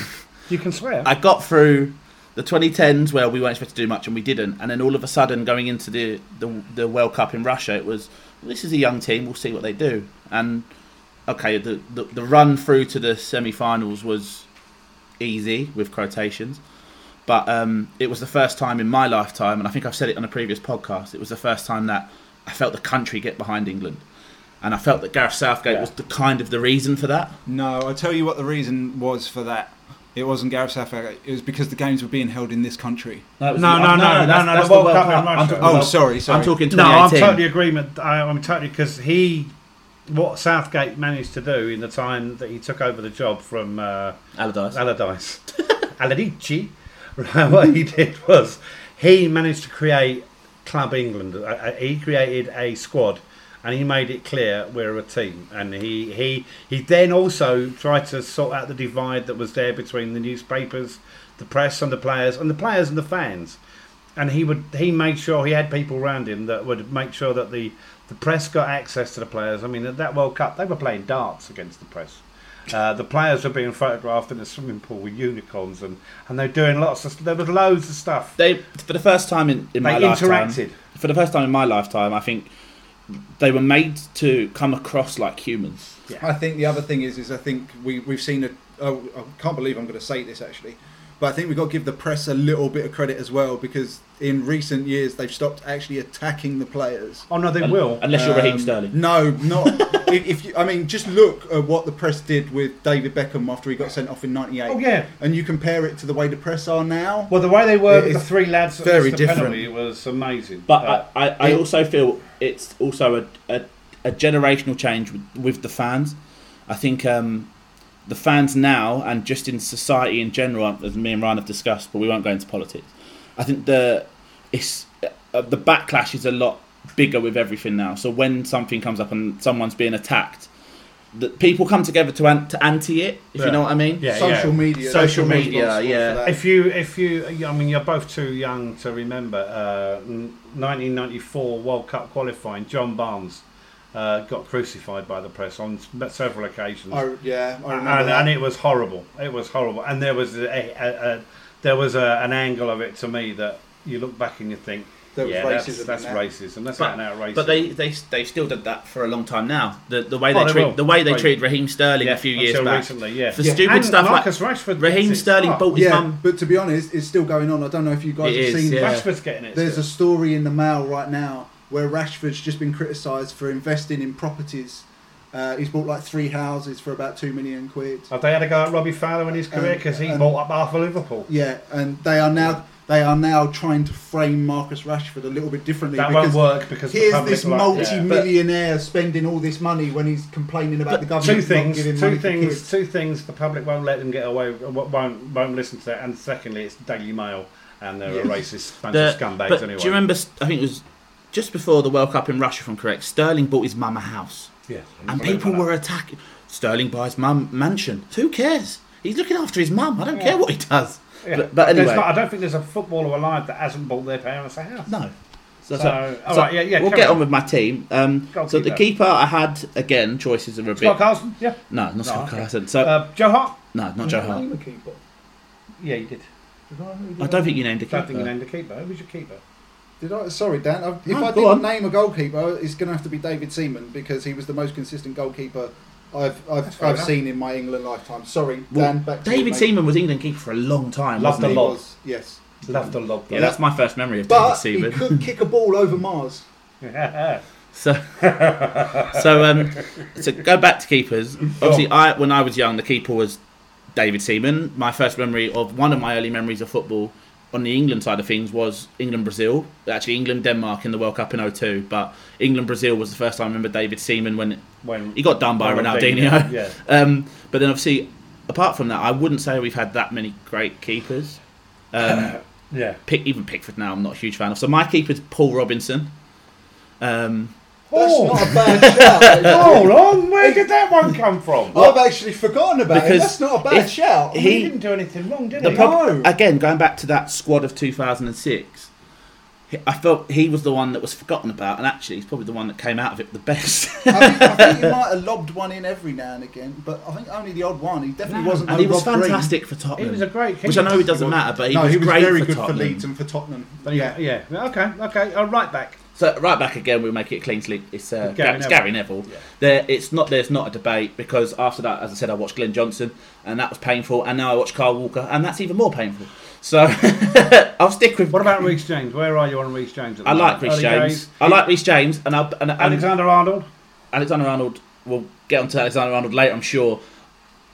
Speaker 1: You can swear.
Speaker 3: I got through the 2010s where we weren't supposed to do much and we didn't, and then all of a sudden going into the the, the World Cup in Russia, it was well, this is a young team. We'll see what they do. And okay, the the, the run through to the semi-finals was easy with quotations, but um, it was the first time in my lifetime, and I think I've said it on a previous podcast. It was the first time that I felt the country get behind England. And I felt that Gareth Southgate
Speaker 1: Yeah.
Speaker 3: was the kind of the reason for that.
Speaker 2: No, I'll tell you what the reason was for that. It wasn't Gareth Southgate. It was because the games were being held in this country.
Speaker 3: No, it
Speaker 1: No, no, no, no,
Speaker 3: that's-
Speaker 1: no, the World Cup in Russia.
Speaker 2: Oh, sorry, sorry.
Speaker 3: I'm talking
Speaker 1: no, I'm totally agreement. I, I'm totally because he, what Southgate managed to do in the time that he took over the job from uh,
Speaker 3: Allardyce.
Speaker 1: Allardyce, Allardyce, what he did was he managed to create Club England. Uh, uh, He created a squad, and he made it clear we're a team. And he he he then also tried to sort out the divide that was there between the newspapers, the press, and the players, and the players and the fans. And he would he made sure he had people around him that would make sure that the the press got access to the players. I mean, at that World Cup, they were playing darts against the press. Uh, the players were being photographed in a swimming pool with unicorns, and, and they're doing lots of. There was loads of stuff.
Speaker 3: They for the first time in, in my
Speaker 1: They
Speaker 3: lifetime.
Speaker 1: interacted.
Speaker 3: For the first time in my lifetime, I think they were made to come across like humans.
Speaker 2: I think the other thing is, is I think we we've seen a. Oh, I can't believe I'm going to say this actually, but I think we've got to give the press a little bit of credit as well because in recent years they've stopped actually attacking the players.
Speaker 1: Oh no, they
Speaker 3: Un-
Speaker 1: will.
Speaker 3: Unless you're Raheem
Speaker 2: Um,
Speaker 3: Sterling.
Speaker 2: No, not if, if you. I mean, just look at what the press did with David Beckham after he got sent off in '98.
Speaker 1: Oh yeah.
Speaker 2: And you compare it to the way the press are now.
Speaker 1: Well, the way they were with the three lads, that
Speaker 2: very different.
Speaker 1: penalty was amazing.
Speaker 3: But
Speaker 1: Uh,
Speaker 3: I, I, I
Speaker 2: it-
Speaker 3: also feel it's also a, a, a generational change with, with the fans. I think um, the fans now, and just in society in general, as me and Ryan have discussed, but we won't go into politics. I think the it's uh, the backlash is a lot bigger with everything now. So when something comes up and someone's being attacked, the people come together to, an, to anti it. If
Speaker 1: Yeah.
Speaker 3: you know what I mean.
Speaker 1: Yeah,
Speaker 2: social
Speaker 1: yeah.
Speaker 2: media.
Speaker 3: Social
Speaker 2: they're
Speaker 3: media,
Speaker 2: responsible
Speaker 3: yeah.
Speaker 1: if you, if you, I mean, you're both too young to remember. Uh, 1994 World Cup qualifying, John Barnes uh, got crucified by the press on several occasions.
Speaker 2: I, yeah, I remember
Speaker 1: and,
Speaker 2: that.
Speaker 1: and it was horrible. It was horrible, and there was a, a, a there was a, an angle of it to me that you look back and you think,
Speaker 2: There
Speaker 1: yeah,
Speaker 2: racism
Speaker 1: that's, that's racism. That's
Speaker 3: But-
Speaker 1: out and out racism.
Speaker 3: But they, they they still did that for a long time now. The the way
Speaker 1: Oh,
Speaker 3: they
Speaker 1: they
Speaker 3: treat
Speaker 1: will.
Speaker 3: the way they
Speaker 1: Right.
Speaker 3: treat Raheem Sterling
Speaker 1: yeah,
Speaker 3: a few years
Speaker 1: until
Speaker 3: back
Speaker 1: recently, yeah.
Speaker 3: for
Speaker 2: Yeah.
Speaker 3: stupid
Speaker 1: and
Speaker 3: stuff
Speaker 1: Marcus
Speaker 3: like
Speaker 1: Rashford
Speaker 3: Raheem. Sterling
Speaker 1: Oh,
Speaker 3: bought his
Speaker 2: yeah,
Speaker 3: mum.
Speaker 2: but to be honest, it's still going on. I don't know if you guys
Speaker 3: It
Speaker 2: have
Speaker 3: is,
Speaker 2: seen.
Speaker 3: yeah.
Speaker 1: Rashford's getting it.
Speaker 2: There's
Speaker 1: still.
Speaker 2: a story in the Mail right now where Rashford's just been criticised for investing in properties. Uh, he's bought like three houses for about two million quid.
Speaker 1: Have they had a go at Robbie Fowler in his career because he
Speaker 2: um,
Speaker 1: bought up half of Liverpool?
Speaker 2: Yeah, and they are now they are now trying to frame Marcus Rashford a little bit differently
Speaker 1: That won't work because
Speaker 2: here's
Speaker 1: public
Speaker 2: this
Speaker 1: like-
Speaker 2: multi-millionaire spending all this money when he's complaining about the
Speaker 1: Two
Speaker 2: government not
Speaker 1: things,
Speaker 2: giving
Speaker 1: two
Speaker 2: money to
Speaker 1: things, two things. The public won't let them get away. Won't won't listen to that. And secondly, it's Daily Mail, and they're a
Speaker 2: Yeah.
Speaker 1: racist bunch
Speaker 3: The-
Speaker 1: of scumbags
Speaker 3: but
Speaker 1: anyway.
Speaker 3: do you remember? I think it was just before the World Cup in Russia, if I'm correct. Sterling bought his mum a house,
Speaker 1: Yeah,
Speaker 3: and people were attacking. Sterling buys mum mansion. Who cares? He's looking after his mum. I don't
Speaker 1: Yeah.
Speaker 3: care what he does.
Speaker 1: Yeah.
Speaker 3: But, but anyway,
Speaker 1: not, I don't think there's a footballer alive that hasn't bought their parents a house.
Speaker 3: no. So,
Speaker 1: So,
Speaker 3: so-
Speaker 1: all
Speaker 3: so
Speaker 1: right, yeah, yeah.
Speaker 3: we'll get
Speaker 1: on.
Speaker 3: on with my team. Um, so the keeper I had again. Choices are a
Speaker 1: Scott
Speaker 3: bit.
Speaker 1: Carlson, yeah.
Speaker 3: No, not Scott
Speaker 1: okay.
Speaker 3: Carlson. So
Speaker 1: Uh, Joe Hart,
Speaker 3: no, not Joe Hart.
Speaker 1: yeah, you did.
Speaker 3: I don't think you named a
Speaker 1: I don't think you named a keeper. Who was your keeper?
Speaker 2: Did I? Sorry, Dan. I, if
Speaker 3: No,
Speaker 2: I didn't
Speaker 3: on.
Speaker 2: name a goalkeeper, it's going to have to be David Seaman because he was the most consistent goalkeeper I've I've, I've seen in my England lifetime. Sorry,
Speaker 3: Well,
Speaker 2: Dan. Back to you,
Speaker 3: David
Speaker 2: mate.
Speaker 3: Seaman was England keeper for a long time.
Speaker 1: Loved
Speaker 3: wasn't
Speaker 1: the
Speaker 3: he?
Speaker 1: lob.
Speaker 2: was yes,
Speaker 1: Love the lob.
Speaker 3: Yeah, that's my first memory of David
Speaker 2: but he could kick a ball over Mars.
Speaker 1: yeah.
Speaker 3: So, so um, so go back to keepers. Obviously, I when I was young, the keeper was David Seaman. My first memory of one of my early memories of football on the England side of things was England Brazil. Actually, England Denmark in the World Cup in 02, but England Brazil was the first time I remember David Seaman when
Speaker 1: when
Speaker 3: he got done by
Speaker 1: Ronaldinho. Yeah.
Speaker 3: Um, but then obviously apart from that, I wouldn't say we've had that many great keepers. Um,
Speaker 1: Yeah.
Speaker 3: Pick, even Pickford now, I'm not a huge fan of. So my keeper's Paul Robinson. Um,
Speaker 2: That's
Speaker 1: Oh.
Speaker 2: not a bad shout.
Speaker 1: Hold on, where did that one come from?
Speaker 2: I've actually forgotten about
Speaker 3: Because
Speaker 2: it. That's not a bad
Speaker 3: if
Speaker 2: shout.
Speaker 1: he
Speaker 3: he-
Speaker 1: didn't do anything wrong, did
Speaker 3: the
Speaker 1: he?
Speaker 3: prob-
Speaker 2: No.
Speaker 3: again, going back to that squad of 2006, I felt he was the one that was forgotten about, and actually, he's probably the one that came out of it the best.
Speaker 2: I, think, I think he might have lobbed one in every now and again, but I think only the odd one. He definitely
Speaker 1: No.
Speaker 2: wasn't.
Speaker 3: and he was
Speaker 2: Rob Green.
Speaker 3: fantastic for Tottenham.
Speaker 1: he was a great keeper.
Speaker 3: which I know it doesn't matter, but he
Speaker 2: no,
Speaker 3: was
Speaker 2: he was
Speaker 3: great
Speaker 2: very
Speaker 3: for
Speaker 2: good
Speaker 3: Tottenham.
Speaker 2: for Leeds and for Tottenham.
Speaker 1: But yeah, yeah. Okay, okay. I'll right back.
Speaker 3: So right back again, we'll make it a clean slate. It's, uh,
Speaker 1: Gary
Speaker 3: it's
Speaker 1: Neville.
Speaker 3: Gary Neville.
Speaker 1: Yeah.
Speaker 3: There, it's not. There's not a debate because after that, as I said, I watched Glenn Johnson, and that was painful. And now I watch Kyle Walker, and that's even more painful. So I'll stick with.
Speaker 1: What about Reece James? Where are you on Reece James? at the
Speaker 3: I like? Reece James. I like Reece James, and I'll, and, and
Speaker 1: Alexander Arnold.
Speaker 3: Alexander Arnold. We'll get onto Alexander Arnold later, I'm sure.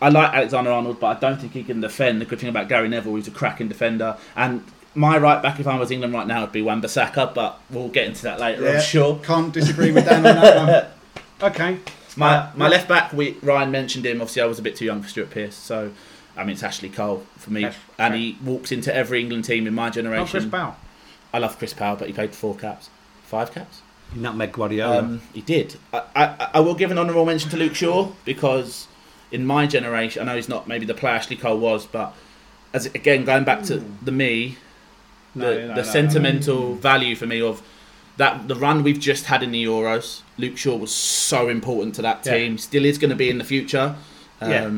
Speaker 3: I like Alexander Arnold, but I don't think he can defend. The good thing about Gary Neville, he's a cracking defender, and my right back, if I was England right now, would be Wan-Bissaka, but we'll get into that later,
Speaker 2: Yeah,
Speaker 3: I'm sure.
Speaker 2: Can't disagree with Dan on that one.
Speaker 1: Okay.
Speaker 3: My
Speaker 1: Uh,
Speaker 3: my left back, we Ryan mentioned him. Obviously, I was a bit too young for Stuart Pearce, so I mean it's Ashley Cole for me,
Speaker 1: Yes,
Speaker 3: and
Speaker 1: okay.
Speaker 3: he walks into every England team in my
Speaker 1: Not Chris
Speaker 3: generation.
Speaker 1: Powell.
Speaker 3: I love Chris Powell, but he played four caps, five caps.
Speaker 1: Nutmeg Guardiola.
Speaker 3: Um, he did. I, I, I will give an honourable mention to Luke Shaw because in my generation, I know he's not maybe the player Ashley Cole was, but as again going back to the me, the,
Speaker 1: No, no,
Speaker 3: the
Speaker 1: no,
Speaker 3: sentimental value for me of that the run we've just had in the Euros. Luke Shaw was so important to that
Speaker 1: Yeah.
Speaker 3: team. Still is going to be in the future. Um,
Speaker 1: Yeah.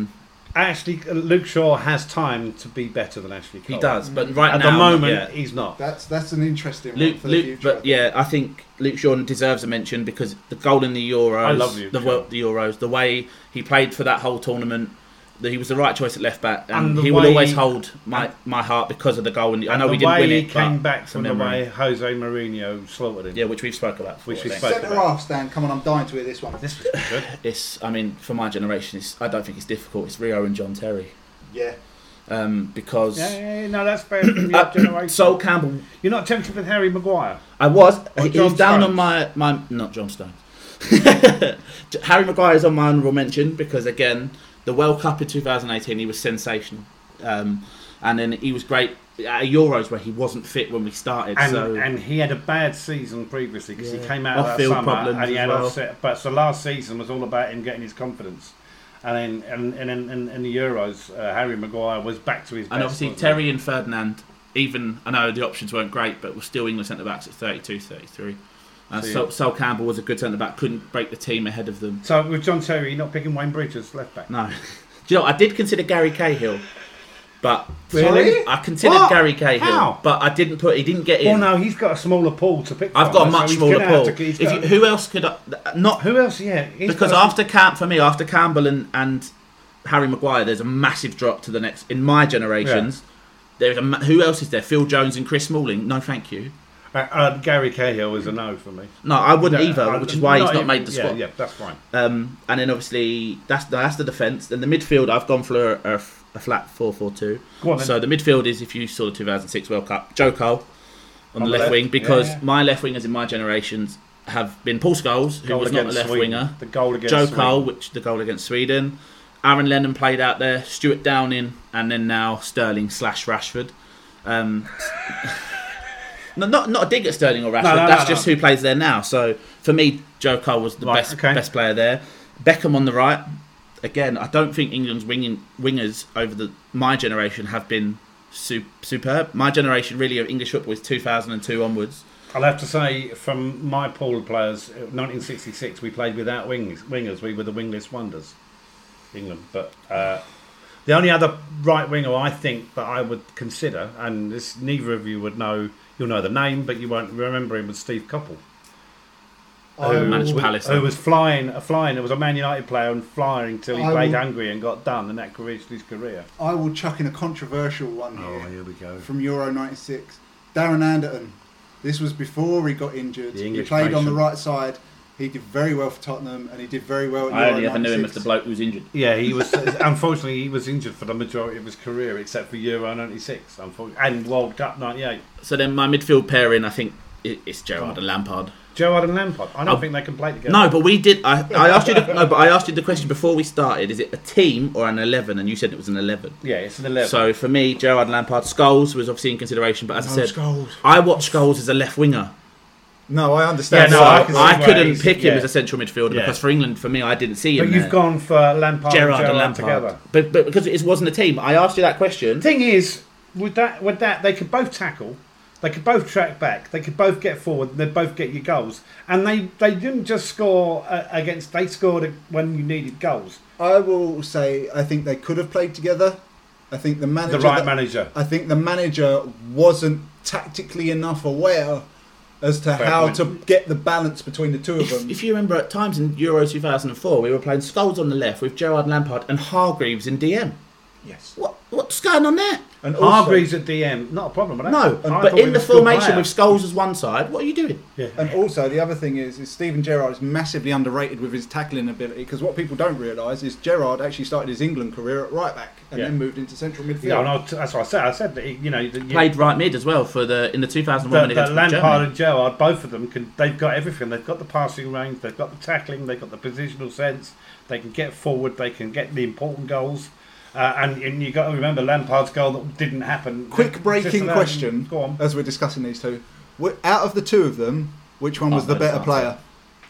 Speaker 1: Ashley, uh, Luke Shaw has time to be better than Ashley Cole.
Speaker 3: He does, but right
Speaker 1: At
Speaker 3: now,
Speaker 1: the moment,
Speaker 3: yeah.
Speaker 1: he's not.
Speaker 2: That's that's an interesting
Speaker 3: Luke,
Speaker 2: one for the future.
Speaker 3: But
Speaker 2: think.
Speaker 3: yeah, I think Luke Shaw deserves a mention because the goal in the Euros,
Speaker 1: I love Luke
Speaker 3: the,
Speaker 1: Shaw.
Speaker 3: The Euros, the way he played for that whole tournament, that he was the right choice at left back, and,
Speaker 1: And
Speaker 3: he will always hold my, my heart because of the goal. In the, I know
Speaker 1: the
Speaker 3: we didn't
Speaker 1: way
Speaker 3: win
Speaker 1: he
Speaker 3: it,
Speaker 1: came
Speaker 3: but
Speaker 1: back from the way Jose Mourinho slaughtered him.
Speaker 3: yeah, which we've spoke about. Before,
Speaker 1: Which
Speaker 3: I
Speaker 1: we
Speaker 3: think.
Speaker 1: spoke-
Speaker 2: Centre half stand. Come on, I'm dying to hear this one.
Speaker 1: This was good.
Speaker 3: It's, I mean, for my generation, it's, I don't think it's difficult. It's Rio and John Terry
Speaker 2: Yeah.
Speaker 3: um, because.
Speaker 1: yeah, yeah, yeah, no, that's fair. From the
Speaker 3: Uh,
Speaker 1: up generation.
Speaker 3: Sol Campbell
Speaker 1: You're not tempted with Harry Maguire.
Speaker 3: I was.
Speaker 1: Or
Speaker 3: He
Speaker 1: John
Speaker 3: was down
Speaker 1: Stones.
Speaker 3: on my, my not John Stones. Harry Maguire is on my honourable mention because again, the World Cup in 2018, he was sensational, um, and then he was great at Euros where he wasn't fit when we started.
Speaker 1: And,
Speaker 3: so
Speaker 1: and he had a bad season previously because
Speaker 3: Yeah.
Speaker 1: he came out of that
Speaker 3: Off-field
Speaker 1: summer
Speaker 3: problems
Speaker 1: and he had
Speaker 3: well.
Speaker 1: offset. But so last season was all about him getting his confidence. And then and, and in, in, in the Euros, uh, Harry Maguire was back to his best.
Speaker 3: and obviously? Terry and Ferdinand. Even I know the options weren't great, but were still England centre backs at 32, 33. Uh,
Speaker 1: So, yeah.
Speaker 3: Campbell was a good centre back, couldn't break the team ahead of them.
Speaker 1: So with John Terry, you're not picking Wayne Bridge as left back.
Speaker 3: No, do you know? I did consider Gary Cahill, but
Speaker 1: Really?
Speaker 3: I considered
Speaker 1: What?
Speaker 3: Gary Cahill,
Speaker 1: How?
Speaker 3: but I didn't put. He didn't get in.
Speaker 1: Well, no, he's got a smaller pool to pick.
Speaker 3: I've
Speaker 1: from,
Speaker 3: got a much
Speaker 1: he's
Speaker 3: smaller pool.
Speaker 1: to-
Speaker 3: you, who else could I, not
Speaker 1: who else? Yeah,
Speaker 3: because after Camp for me after Campbell and, and Harry Maguire, there's a massive drop to the next in my generations. There's a who else is there? Phil Jones and Chris Smalling. No, thank you.
Speaker 1: Uh, uh, Gary Cahill is a no for me.
Speaker 3: No, I wouldn't
Speaker 1: No,
Speaker 3: either,
Speaker 1: uh,
Speaker 3: which is why he's not
Speaker 1: even-
Speaker 3: made the squad.
Speaker 1: Yeah, yeah that's fine.
Speaker 3: Um, and then obviously that's that's the defence. Then the midfield, I've gone for a, a, a flat four-four-two. So the midfield is if you saw the 2006 World Cup, Joe Cole on, the
Speaker 1: On the
Speaker 3: left,
Speaker 1: left,
Speaker 3: wing because
Speaker 1: yeah, yeah.
Speaker 3: my left wingers in my generations have been Paul Scholes, who
Speaker 1: Goal
Speaker 3: was not a left
Speaker 1: Sweden.
Speaker 3: winger,
Speaker 1: The goal against
Speaker 3: Joe
Speaker 1: Sweden.
Speaker 3: Cole, which the goal against Sweden, Aaron Lennon played out there, Stewart Downing, and then now Sterling slash Rashford. Um, no, not not a dig at Sterling or Rashford.
Speaker 1: no,
Speaker 3: that's
Speaker 1: no,
Speaker 3: just
Speaker 1: no.
Speaker 3: who plays there now. So for me, Joe Cole was the
Speaker 1: Right,
Speaker 3: best
Speaker 1: okay.
Speaker 3: best player there. Beckham on the right. Again, I don't think England's winging, wingers over the my generation have been su- superb. My generation really of English football is 2002 onwards.
Speaker 1: I'll have to say, from my pool of players, uh, 1966, we played without wings, wingers. We were the wingless wonders, England. But uh, the only other right winger I think that I would consider, and this neither of you would know, you'll know the name, but you won't remember him, was Steve Coppell.
Speaker 2: I
Speaker 1: who,
Speaker 3: managed Palace.
Speaker 1: who was flying, a flying. It was a Man United player and flying until he
Speaker 2: I
Speaker 1: played
Speaker 2: will-
Speaker 1: Hungary and got done, and that reached his career.
Speaker 2: I will chuck in a controversial one oh, here
Speaker 1: here we go.
Speaker 2: from Euro '96. Darren Anderton. This was before he got injured.
Speaker 1: The
Speaker 2: He
Speaker 1: English
Speaker 2: played on the right side. He did very well for Tottenham, and he did very well at
Speaker 3: I
Speaker 2: Euro
Speaker 3: only ever knew him as the bloke who was injured.
Speaker 1: Yeah, he was. unfortunately, he was injured for the majority of his career, except for Euro '96, unfortunately, and World Cup '98.
Speaker 3: So then my midfield pairing, I think i- it's Gerrard and Lampard.
Speaker 1: Gerrard and Lampard. I don't
Speaker 3: Oh.
Speaker 1: think they can play together.
Speaker 3: No, but we did. I, I asked you. The, no, but I asked you the question before we started. Is it a team or an eleven? And you said it was an eleven.
Speaker 1: Yeah, it's an eleven.
Speaker 3: So for me, Gerrard Lampard, Scholes was obviously in consideration. But as I said,
Speaker 2: Scholes.
Speaker 3: I watched Scholes as a left winger.
Speaker 2: No, I understand.
Speaker 1: Yeah,
Speaker 3: so
Speaker 1: no,
Speaker 3: I,
Speaker 1: I can see where
Speaker 3: couldn't pick him
Speaker 1: yeah.
Speaker 3: as a central midfielder
Speaker 1: Yeah.
Speaker 3: because for England, for me, I didn't see him.
Speaker 1: but you've
Speaker 3: there.
Speaker 1: gone for Lampard
Speaker 3: Gerrard
Speaker 1: and
Speaker 3: and Lampard.
Speaker 1: together.
Speaker 3: But but because it wasn't a team, I asked you that question.
Speaker 1: Thing is, with that, with that, they could both tackle, they could both track back, they could both get forward, they both get your goals, and they they didn't just score uh, against. They scored when you needed goals.
Speaker 2: I will say I think they could have played together. I think the manager.
Speaker 1: The right
Speaker 2: that-
Speaker 1: manager.
Speaker 2: I think the manager wasn't tactically enough aware as to
Speaker 1: Fair
Speaker 2: how
Speaker 1: point.
Speaker 2: to get the balance between the two of them.
Speaker 3: if you remember at times in Euro 2004, we were playing Scholes on the left with Gerrard Lampard and Hargreaves in DM.
Speaker 2: yes.
Speaker 3: What going on there?
Speaker 2: And also,
Speaker 1: Hargreaves at DM, not a problem. I don't-
Speaker 3: No,
Speaker 1: I
Speaker 3: but in the
Speaker 1: was a good
Speaker 3: formation with Scholes as one side, what are you doing?
Speaker 1: yeah.
Speaker 2: and also the other thing is, is Steven Gerrard is massively underrated with his tackling ability because what people don't realise is Gerrard actually started his England career at right back and
Speaker 1: Yeah.
Speaker 2: then moved into central midfield.
Speaker 1: Yeah, no, that's what I said. I said that he- you know that you,
Speaker 3: Played right mid as well for the in the 2001
Speaker 1: that,
Speaker 3: win
Speaker 1: that
Speaker 3: against
Speaker 1: Lampard
Speaker 3: Germany.
Speaker 1: and Gerrard, both of them can. They've got everything. They've got the passing range. They've got the tackling. They've got the positional sense. They can get forward. They can get the important goals. Uh, and, and you got to remember Lampard's goal that didn't happen.
Speaker 2: Quick breaking question
Speaker 1: Go on.
Speaker 2: as we're discussing these two. Out of the two of them, which one was
Speaker 3: Oh,
Speaker 2: the better
Speaker 3: it's
Speaker 2: player?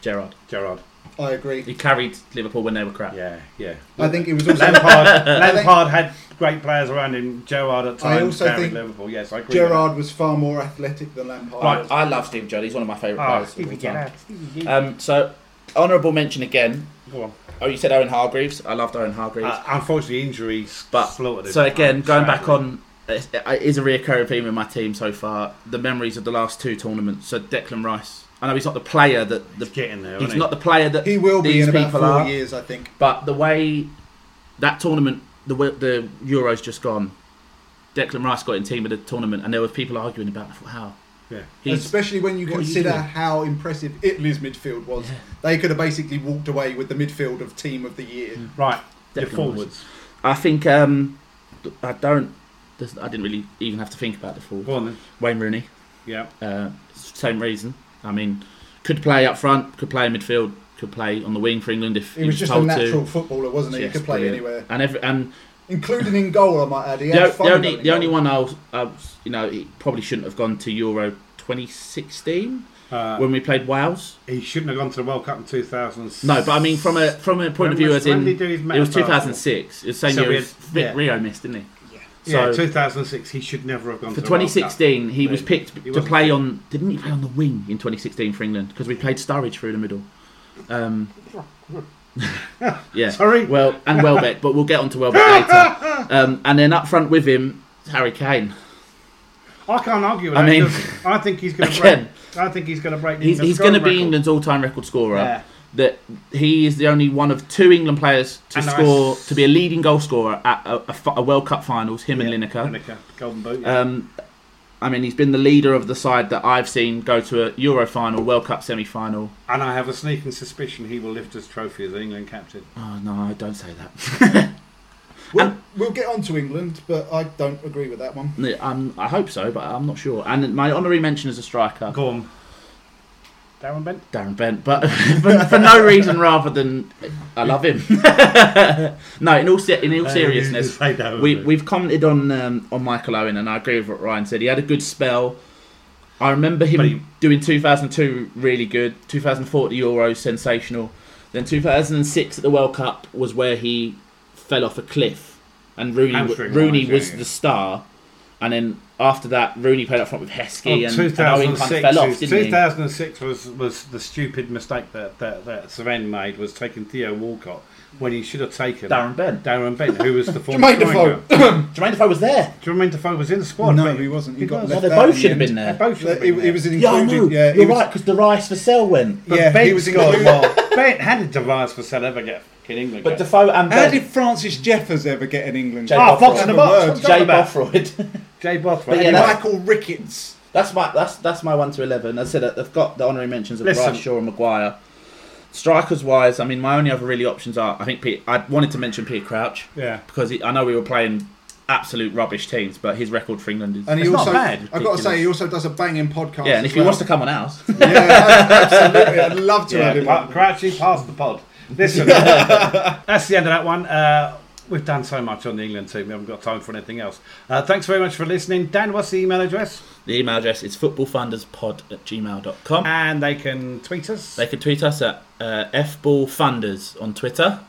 Speaker 3: Gerrard.
Speaker 1: Gerrard.
Speaker 2: I agree.
Speaker 3: He carried Liverpool when they were crap.
Speaker 1: Yeah, yeah.
Speaker 2: I think it was also
Speaker 1: Lampard, Lampard had great players around him. Gerrard at
Speaker 2: I
Speaker 1: times
Speaker 2: also
Speaker 1: carried
Speaker 2: think
Speaker 1: Liverpool. Yes, I agree. with
Speaker 2: Gerrard was far more athletic than Lampard.
Speaker 1: Right.
Speaker 3: I love Steve Judd. He's one of my favourite.
Speaker 1: Oh,
Speaker 3: players. of
Speaker 1: Stevie
Speaker 3: all time.
Speaker 1: Gerrard,
Speaker 3: Um, so, honourable mention again.
Speaker 1: Go on.
Speaker 3: Oh, you said Owen Hargreaves. I loved Owen Hargreaves.
Speaker 1: Uh, unfortunately, injuries
Speaker 3: But
Speaker 1: slaughtered him.
Speaker 3: so again, going back on, it it is a reoccurring theme in my team so far. The memories of the last two tournaments. So Declan Rice. I know he's not the player that the
Speaker 1: He's getting there.
Speaker 3: he's
Speaker 1: isn't
Speaker 3: not the player that
Speaker 2: he will be
Speaker 3: these
Speaker 2: in about four
Speaker 3: are.
Speaker 2: years, I think.
Speaker 3: But the way that tournament, the the Euros just gone, Declan Rice got in team of the tournament, and there were people arguing about how.
Speaker 1: Yeah.
Speaker 3: He's,
Speaker 2: Especially when you
Speaker 3: what are you
Speaker 2: consider how impressive Italy's midfield was. They could have basically walked away with the midfield of team of the year.
Speaker 1: Right, your forwards.
Speaker 3: I think um, I don't. I didn't really even have to think about the forward.
Speaker 1: Go on then.
Speaker 3: Wayne Rooney.
Speaker 1: Yeah.
Speaker 3: Uh, same reason. I mean, could play up front, could play in midfield, could play on the wing for England if
Speaker 2: He was just a natural
Speaker 3: to.
Speaker 2: footballer, wasn't he?
Speaker 3: Yes,
Speaker 2: he could play
Speaker 3: brilliant.
Speaker 2: anywhere,
Speaker 3: And every and
Speaker 2: including in goal. I might add. He
Speaker 3: the,
Speaker 2: had
Speaker 3: the only
Speaker 2: going in
Speaker 3: the only one I was, I was, you know, he probably shouldn't have gone to Euro 2016
Speaker 1: Uh,
Speaker 3: when we played Wales.
Speaker 1: he shouldn't have gone to the World Cup in 2006.
Speaker 3: No, but I mean from a from a point
Speaker 1: When
Speaker 3: of view
Speaker 1: was-
Speaker 3: as in
Speaker 1: did he do his
Speaker 3: it was 2006. It was the same
Speaker 1: So
Speaker 3: year as
Speaker 1: yeah.
Speaker 3: Rio missed, didn't he?
Speaker 1: Yeah,
Speaker 3: So-
Speaker 1: 2006. He should never have gone
Speaker 3: For
Speaker 1: to the World Cup.
Speaker 3: 2016, he was
Speaker 1: He
Speaker 3: picked to play on. Didn't he play on the wing in 2016 for England? Because we played Sturridge through the middle. Um, yeah.
Speaker 1: Sorry.
Speaker 3: Well, and Welbeck, but we'll get on to Welbeck later. Um, and then up front with him, Harry Kane.
Speaker 1: I can't argue with
Speaker 3: I
Speaker 1: that.
Speaker 3: mean-
Speaker 1: I think he's going to break. I think he's going to break.
Speaker 3: he's, he's going to be
Speaker 1: record.
Speaker 3: England's all-time record scorer.
Speaker 1: Yeah.
Speaker 3: That he is the only one of two England players to
Speaker 1: And
Speaker 3: score to be a leading goal scorer at a, a a World Cup finals. Him
Speaker 1: Yeah,
Speaker 3: and Lineker.
Speaker 1: Lineker, Golden Boot. Yeah.
Speaker 3: Um, I mean, he's been the leader of the side that I've seen go to a Euro final, World Cup semi-final.
Speaker 1: and I have a sneaking suspicion he will lift his trophy as England captain.
Speaker 3: Oh no, don't say that.
Speaker 2: We'll,
Speaker 3: And-
Speaker 2: we'll get on to England, but I don't agree with that one.
Speaker 3: um, I hope so, but I'm not sure. And my honorary mention as a striker,
Speaker 1: Go on. Darren Bent.
Speaker 3: Darren Bent, but for, for no reason rather than I love him. no, in all se- in all seriousness,
Speaker 1: Say
Speaker 3: we we've commented on um, on Michael Owen, and I agree with what Ryan said. He had a good spell. I remember him
Speaker 1: he-
Speaker 3: doing 2002 really good. 2004 the Euros sensational. Then 2006 at the World Cup was where he fell off a cliff, and Rooney Rooney was
Speaker 1: yeah.
Speaker 3: the star. And then after that, Rooney played up front with Heskey,
Speaker 1: Oh,
Speaker 3: and, and Owen kind of fell off, didn't he?
Speaker 1: 2006 was, was the stupid mistake that, that, that Sven made was taking Theo Walcott when he should have taken
Speaker 3: Darren Bent.
Speaker 1: Darren Bent, who was the former
Speaker 2: Jermaine
Speaker 1: striker.
Speaker 2: Defoe.
Speaker 3: Jermaine Defoe was there.
Speaker 1: Jermaine Defoe was in the squad.
Speaker 2: no,
Speaker 1: but
Speaker 2: he wasn't. He,
Speaker 1: he
Speaker 2: got
Speaker 1: was.
Speaker 3: No,
Speaker 2: left
Speaker 3: they both should have been
Speaker 2: end.
Speaker 1: They
Speaker 3: there.
Speaker 1: both should have
Speaker 2: He,
Speaker 1: been
Speaker 2: he was
Speaker 1: there.
Speaker 3: Yeah, I
Speaker 2: included.
Speaker 3: know.
Speaker 2: Yeah,
Speaker 3: You're
Speaker 2: was,
Speaker 3: right, because the Rice for Cell went.
Speaker 1: But
Speaker 2: Yeah, he was
Speaker 1: scored
Speaker 2: included.
Speaker 1: more. Bent, how did Darius Vassell ever get in England?
Speaker 3: But
Speaker 1: cap?
Speaker 3: Defoe and
Speaker 2: How
Speaker 3: Bent.
Speaker 2: did Francis Jeffers ever get in England?
Speaker 3: Jay
Speaker 1: Oh, Fox in the
Speaker 2: Bothroyd.
Speaker 1: box.
Speaker 2: Word.
Speaker 3: Jay
Speaker 1: you?
Speaker 3: Bothroyd.
Speaker 1: Jay Bothroyd.
Speaker 3: But yeah,
Speaker 1: Anyway,
Speaker 3: that's-
Speaker 2: Michael Ricketts.
Speaker 3: That's my that's that's my one to eleven. As I said they've got the honorary mentions of
Speaker 1: Listen.
Speaker 3: Rice, Shaw, and Maguire. Strikers wise, I mean, my only other really options are I think Pete, I wanted to mention Peter Crouch
Speaker 1: yeah.
Speaker 3: because he, I know we were playing absolute rubbish teams, but his record for England is.
Speaker 2: And he
Speaker 1: It's not bad.
Speaker 2: I've got to say, he also does a banging podcast.
Speaker 3: yeah, and
Speaker 2: as
Speaker 3: if he
Speaker 2: well.
Speaker 3: wants to come on ours,
Speaker 2: yeah, absolutely, I'd love to have him.
Speaker 1: Pa-
Speaker 2: on.
Speaker 1: Crouchy, pass the pod. Listen, that's the end of that one. Uh, we've done so much on the England team, we haven't got time for anything else. Uh, thanks very much for listening. Dan, what's the email address?
Speaker 3: the email address is footballfunderspod at gmail.com.
Speaker 1: And they can tweet us.
Speaker 3: They can tweet us at uh, fballfunders on Twitter.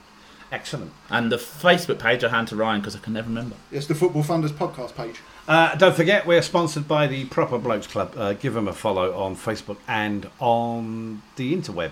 Speaker 1: Excellent.
Speaker 3: And the Facebook page I hand to Ryan because I can never remember.
Speaker 2: It's the Football Funders podcast page.
Speaker 1: Uh, don't forget, we're sponsored by the Proper Blokes Club. Uh, give them a follow on Facebook and on the interweb.